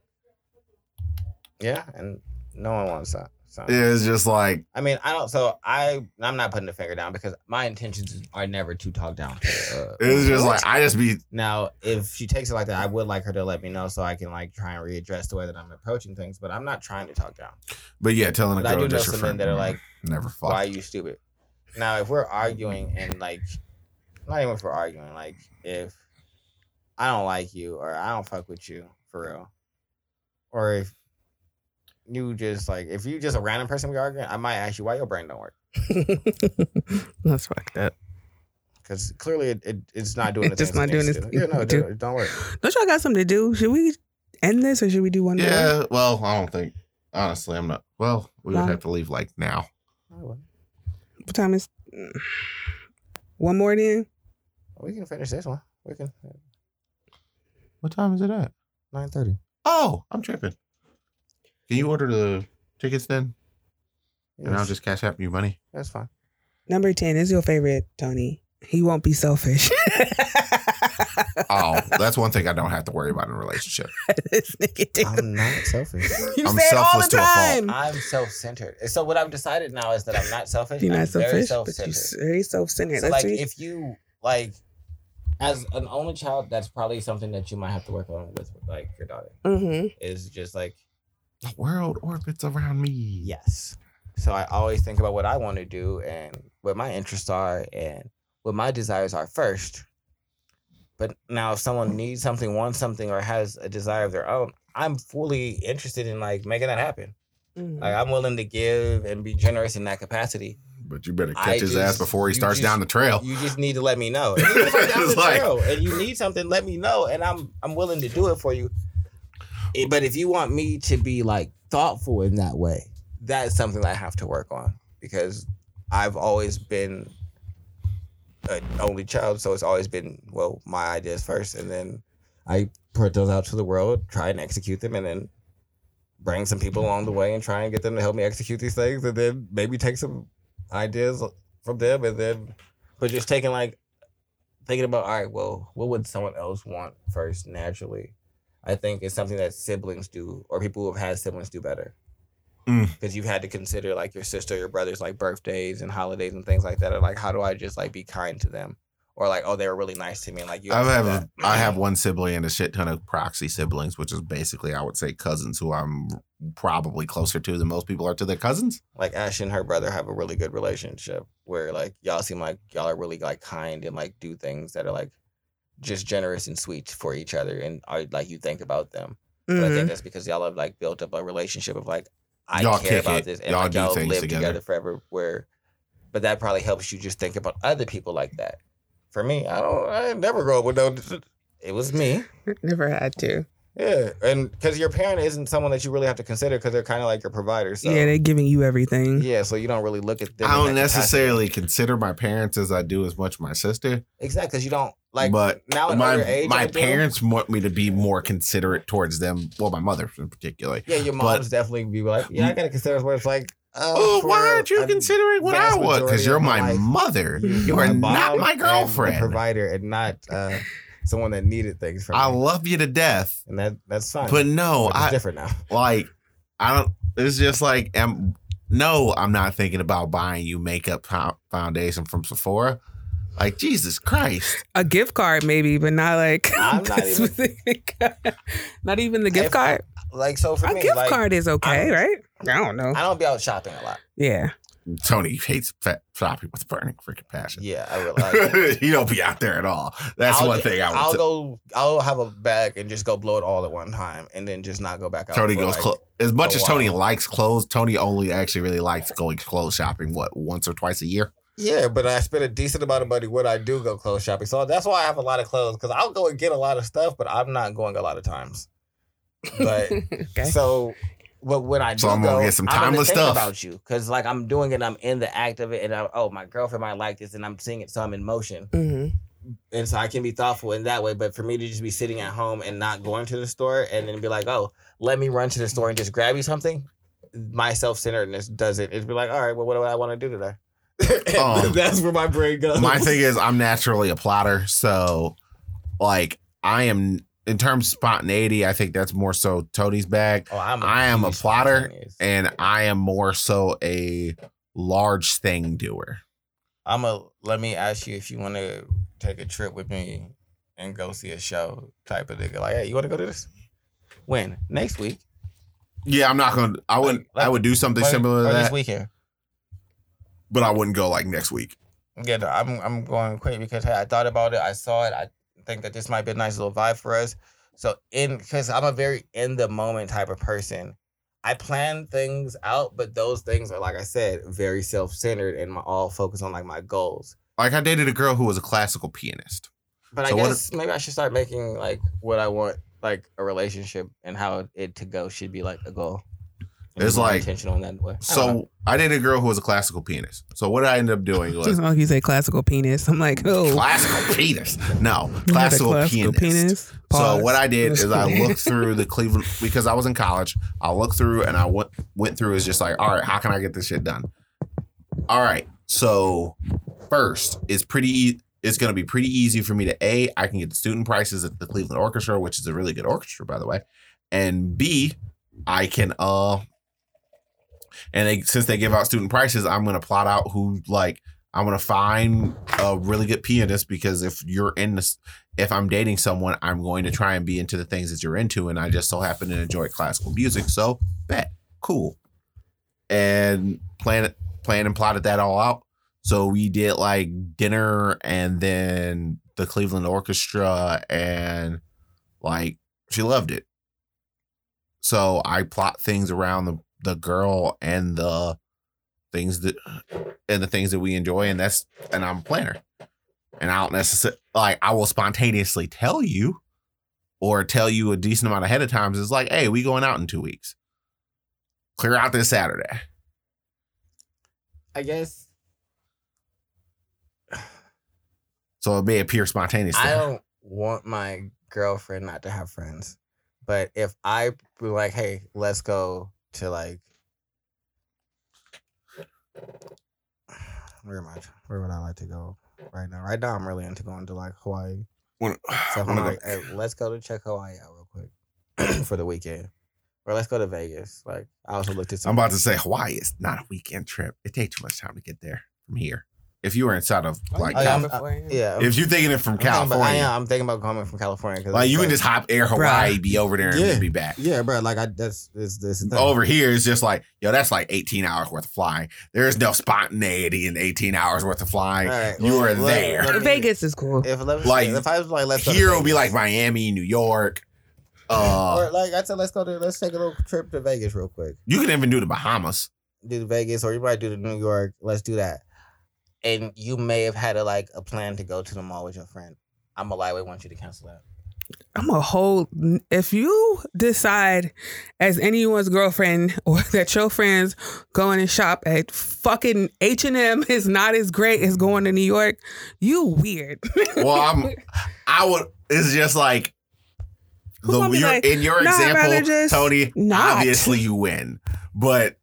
Yeah. And no one wants that. So. It's just like I mean, I don't. So I, I'm not putting the finger down because my intentions are never to talk down. To, uh, it's just like I just be now, if she takes it like that, I would like her to let me know so I can like try and readdress the way that I'm approaching things. But I'm not trying to talk down. but yeah, telling a But I girl do know some men friend that are like, never fuck. "Why are you stupid?" Now, if we're arguing and like, not even if we're arguing, like if I don't like you or I don't fuck with you for real, or if you just like if you just a random person we arguing, I might ask you why your brain don't work. That's fucked up. because clearly it, it, it's not doing the It's just things it not doing needs its- Yeah, no, do- don't- it don't work. Don't y'all got something to do? Should we end this or should we do one more? Yeah, well, I don't think. Honestly, I'm not. Well, we would Why? have to leave like now. What time is? Mm, one more then. We can finish this one. We can What time is it at? nine thirty. Oh, I'm tripping. Can you order the tickets then, and I'll just cash out you money? that's fine. Number ten is your favorite, Tony. He won't be selfish. Oh, that's one thing I don't have to worry about in a relationship. this nigga do. I'm not selfish. You I'm say it all selfless the to a fault. time. I'm self-centered. So what I've decided now is that I'm not selfish. You're I'm not very selfish, self-centered. you're very self-centered. So That's like, me. if you like, as an only child, that's probably something that you might have to work on with like your daughter. mm-hmm. Is just like The world orbits around me. Yes. So I always think about what I want to do and what my interests are and what my desires are first. But now if someone needs something, wants something, or has a desire of their own, I'm fully interested in like making that happen. Mm-hmm. Like I'm willing to give and be generous in that capacity. But you better I catch his just- ass before he starts just- down the trail. You just need to let me know. And down the like- trail and you need something, let me know, and I'm I'm willing to do it for you. Eh, But if you want me to be like thoughtful in that way, that's something that I have to work on because I've always been an only child, so it's always been well my ideas first, and then I put those out to the world, try and execute them, and then bring some people along the way and try and get them to help me execute these things, and then maybe take some ideas from them, and then but just taking like thinking about all right, well, what would someone else want first naturally? I think it's something that siblings do or people who have had siblings do better. Mm. Because you've had to consider like your sister, your brother's like birthdays and holidays and things like that. Or like, how do I just like be kind to them? Or like, oh, they were really nice to me. And like, you I have a, I have mm-hmm. one sibling and a shit ton of proxy siblings, which is basically I would say cousins who I'm probably closer to than most people are to their cousins. like Ash and her brother have a really good relationship where like y'all seem like y'all are really like kind and like do things that are like just generous and sweet for each other and are like you think about them. But I think mm-hmm. that's because y'all have like built up a relationship of like I Y'all care about it. this and Y'all like y'all live together. together. forever. Where, but that probably helps you just think about other people like that. For me, I don't. I never grow up with no. It was me. Never had to. Yeah, and because your parent isn't someone that you really have to consider because they're kind of like your provider. So yeah, they're giving you everything. yeah, so you don't really look at them. I don't that capacity. necessarily consider my parents as I do as much my sister, exactly because you don't like. but now at my age, my I do. parents want me to be more considerate towards them. Well, my mother in particular. Yeah, your but- moms definitely be like, yeah, I gotta consider where it's like. Uh, Oh, for why aren't you a considering what I want? Because you're of my life, mother. You are a not mom my and girlfriend. provider, and not uh, someone that needed things from I you. love you to death, and that that's fine. but no, But it's I different now. like. I don't. It's just like, am no, I'm not thinking about buying you makeup foundation from Sephora. Like Jesus Christ, A gift card, maybe, but not like I'm not even- not even the gift If- card. Like so for A me, gift like, card is okay, I'm- right? I don't know. I don't be out shopping a lot. Yeah, Tony hates fat shopping with burning freaking passion. Yeah, I would like. you don't be out there at all. That's I'll- one thing I would. I'll say. go. I'll have a bag and just go blow it all at one time, and then just not go back out. Tony goes like, clo- as much as Tony while. likes clothes. Tony only actually really likes going clothes shopping. What once or twice a year? Yeah, but I spend a decent amount of money when I do go clothes shopping. So that's why I have a lot of clothes because I'll go and get a lot of stuff, but I'm not going a lot of times. But okay. so, but when I do So I'm gonna go, get some I'm gonna timeless stuff. about you because like I'm doing it, I'm in the act of it, and I, oh, my girlfriend might like this, and I'm seeing it, so I'm in motion, hmm and so I can be thoughtful in that way. But for me to just be sitting at home and not going to the store, and then be like, oh, let me run to the store and just grab you something, my self centeredness does it. It'd be like, all right, well, what do I want to do today? Um, that's where my brain goes. My thing is, I'm naturally a plotter, so like I am in terms of spontaneity. I think that's more so Tony's bag, Oh, I'm I am a plotter, and I am more so a large thing doer. I'm a. Let me ask you if you want to take a trip with me and go see a show type of nigga. Like, hey, you want to go to this? When next week? Yeah, I'm not gonna. I would. Like- I would do something Or- similar to or this that, weekend? but I wouldn't go like next week. Yeah, no, I'm I'm going quick because hey, I thought about it. I saw it. I think that this might be a nice little vibe for us. So in because I'm a very in the moment type of person. I plan things out, but those things are like I said, very self centered and my, all focused on like my goals. Like I dated a girl who was a classical pianist. But So I guess maybe I should start making like what I want, like a relationship and how it to go should be like a goal. And be It's like- intentional in that way. I. So I dated a girl who was a classical pianist. So what did I ended up doing was Just like you say, classical penis. I'm like, oh, classical penis. No, you had a classical, pianist. So Pause. what I did is I looked through the Cleveland because I was in college. I looked through and I went went through is just like, all right, how can I get this shit done? All right. So first, it's pretty e- it's going to be pretty easy for me to a I can get the student prices at the Cleveland Orchestra, which is a really good orchestra by the way, and b I can uh and they since they give out student prices, I'm going to plot out who like I'm to find a really good pianist because if you're in this if I'm dating someone, I'm going to try and be into the things that you're into, and I just so happen to enjoy classical music. So bet, cool, and plan plan and plotted that all out. So we did like dinner, and then the Cleveland Orchestra, and like she loved it. So I plot things around the the girl and the things that and the things that we enjoy, and that's and I'm a planner and I don't necessarily like I will spontaneously tell you or tell you a decent amount ahead of times. It's like, hey, we going out in two weeks. Clear out this Saturday. I guess So it may appear spontaneous. I don't want my girlfriend not to have friends, but if I be like, hey, let's go to like, where am I? Where would I like to go right now? Right now, I'm really into going to like Hawaii. When- So I'm like, hey, let's go to check Hawaii out real quick for the weekend, or let's go to Vegas. Like I also looked at some. I'm about to say Hawaii is not a weekend trip. It takes too much time to get there from here. If you were inside of like, yeah, I'm- Yeah, if you're thinking it from I'm thinking about- California, I am. I'm thinking about coming from California because like you can just hop air Hawaii, be over there, and Yeah. be back. yeah, bro. Like I that's this this is the thing. Over here is just like, yo, that's like 18 hours worth of flying. There is no spontaneity in 18 hours worth of flying. All right, you well, are let- there. let me- Vegas is cool. If let me, Like, if I was like let's go to Here will be like Miami, New York. Uh, or like I said, let's go to let's take a little trip to Vegas real quick. you can even do the Bahamas. Do the Vegas, or you might do the New York. Let's do that. And you may have had a like a plan to go to the mall with your friend. I'm a lightweight. Want you to cancel that. I'm a whole. If you decide, as anyone's girlfriend, or that your friends going and shop at fucking H and M is not as great as going to New York, you weird. Well, I'm. I would. It's just like the gonna your, like, in your "Nah, example, just Tony. not." Obviously, you win, but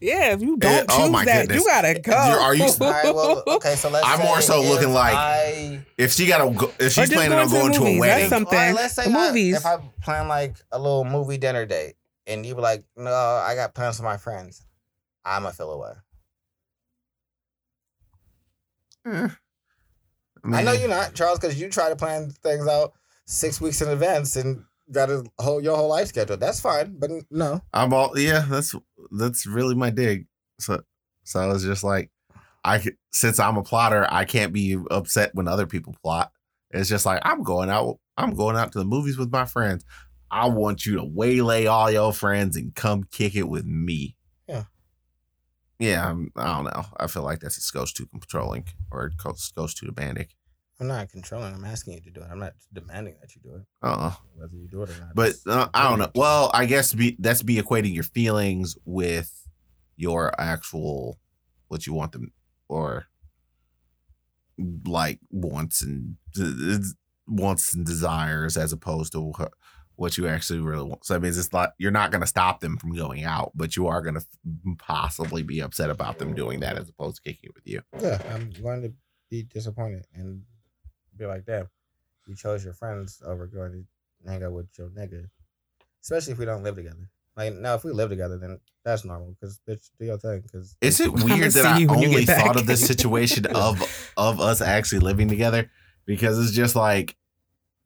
yeah, if you don't Eh, oh choose my that, goodness. you gotta go. You're- are you- All right. Well, okay. So let's. I'm more so if looking like- I. if she got to, go, if she's just planning going on to the going to a movies, that's wedding, something. All right, let's say The I- movies. if I plan like a little movie dinner date, and you were like, "No, I got plans with my friends," I'ma feel away. eh, I know you're not, Charles, because you try to plan things out six weeks in advance and got a whole your whole life schedule. That's fine, but no. I'm all yeah. That's that's really my dig. So so I was just like, I since I'm a plotter, I can't be upset when other people plot. It's just like I'm going out. I'm going out to the movies with my friends. I want you to waylay all your friends and come kick it with me. Yeah. Yeah, I'm, I don't know. I feel like that's it goes too controlling or it goes, goes too demanding. I'm not controlling. I'm asking you to do it. I'm not demanding that you do it, Uh, whether you do it or not. but uh, I don't know. really up to you. Well, I guess be that's be equating your feelings with your actual what you want them or like wants and wants and desires as opposed to what you actually really want. So I mean, it's not you're not going to stop them from going out, but you are going to possibly be upset about them doing that as opposed to kicking it with you. yeah, I'm going to be disappointed and be like, damn, you chose your friends over going to hang out with your nigga, especially if we don't live together. Like now, if we live together, then that's normal. Because bitch, do your thing. Because Is it weird that I you when you only thought of this situation of of us actually living together? Because it's just like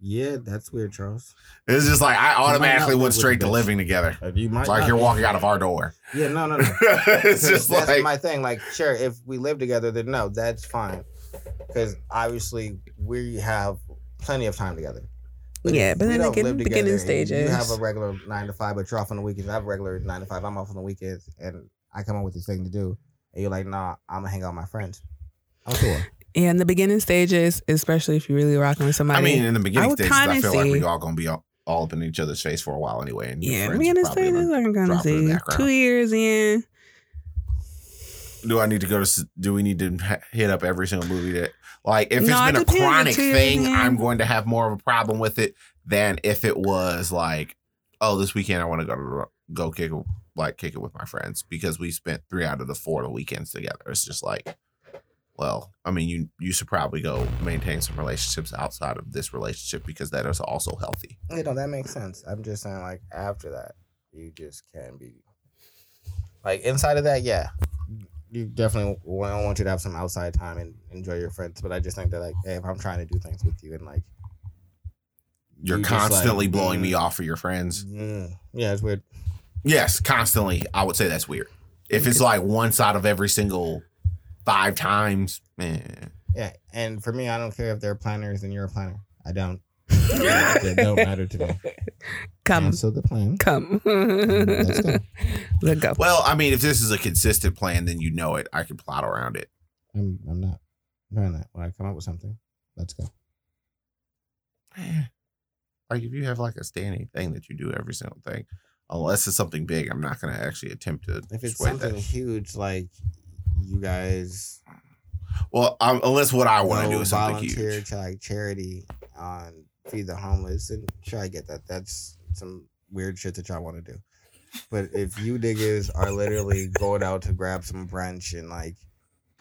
yeah, that's weird, Charles. it's just like I automatically went straight to bitch. living together. Uh, You might It's like you're walking out of our door. Yeah, no, no, no. it's just that's like my thing. Like, sure, if we live together, then no, that's fine. Because obviously we have plenty of time together. Yeah, but then don't again, beginning stages. and You have a regular nine to five, but you're off on the weekends. I have a regular nine to five. I'm off on the weekends, and I come up with this thing to do, and you're like, "Nah, I'm gonna hang out with my friends." I'm cool. Yeah, in the beginning stages, especially if you're really rocking with somebody. I mean, in the beginning would stages, I kinda feel like we see- all gonna be all, all up in each other's face for a while anyway. And your yeah, friends beginning are probably stages, gonna I can kind of drop in the see. Two years in, do I need to go to? Do we need to hit up every single movie that? Like, if No, it's it been a chronic Two thing, in. I'm going to have more of a problem with it than if it was like, oh, this weekend I want to go to go kick it, like kick it with my friends because we spent three out of the four of the weekends together. It's just like, well, I mean, you you should probably go maintain some relationships outside of this relationship because that is also healthy. You know that makes sense. I'm just saying, like after that, you just can't be like inside of that. Yeah, you definitely want, I want you to have some outside time and enjoy your friends. But I just think that like, hey, if I'm trying to do things with you and like, You're You just, like, constantly blowing mm. me off for your friends. mm, yeah, it's weird. Yes, constantly. I would say that's weird. If it's like once out of every single five times, man. Yeah, and for me, I don't care if they're planners and you're a planner. I don't. it don't matter to me. Come, Cancel the plan. come. Let's go. Let's go. Well, I mean, if this is a consistent plan, then you know it. I can plot around it. I'm. I'm not doing that. When I come up with something, let's go. Like if you have like a standing thing that you do every single thing, unless it's something big, I'm not going to actually attempt to. If it's sway something that. huge, like you guys. Well, um, unless what I want to do is something volunteer huge. to like charity on feed the homeless and try to get that. That's some weird shit that y'all want to do. But if you niggas are literally going out to grab some brunch and like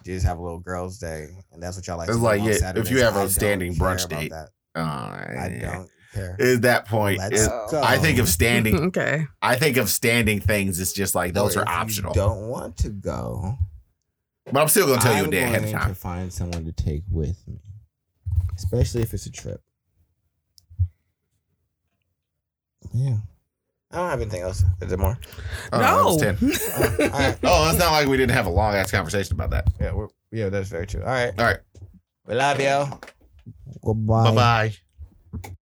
just have a little girls' day, and that's what y'all like. It's like, on yeah, if you have a I don't standing brunch date. that. Oh, I yeah. don't care. At that point, Let's go. I think of standing. okay. I think of standing things It's just like those Or are if you optional. Don't want to go. But I'm still gonna tell you a I'm day ahead of going time. to find someone to take with me, especially if it's a trip. Yeah. I don't have anything else. Is there more? Oh, that was no. 10. All right. Oh, it's not like we didn't have a long ass conversation about that. Yeah, we're, yeah, that's very true. All right. All right. We love you. Goodbye. Bye bye.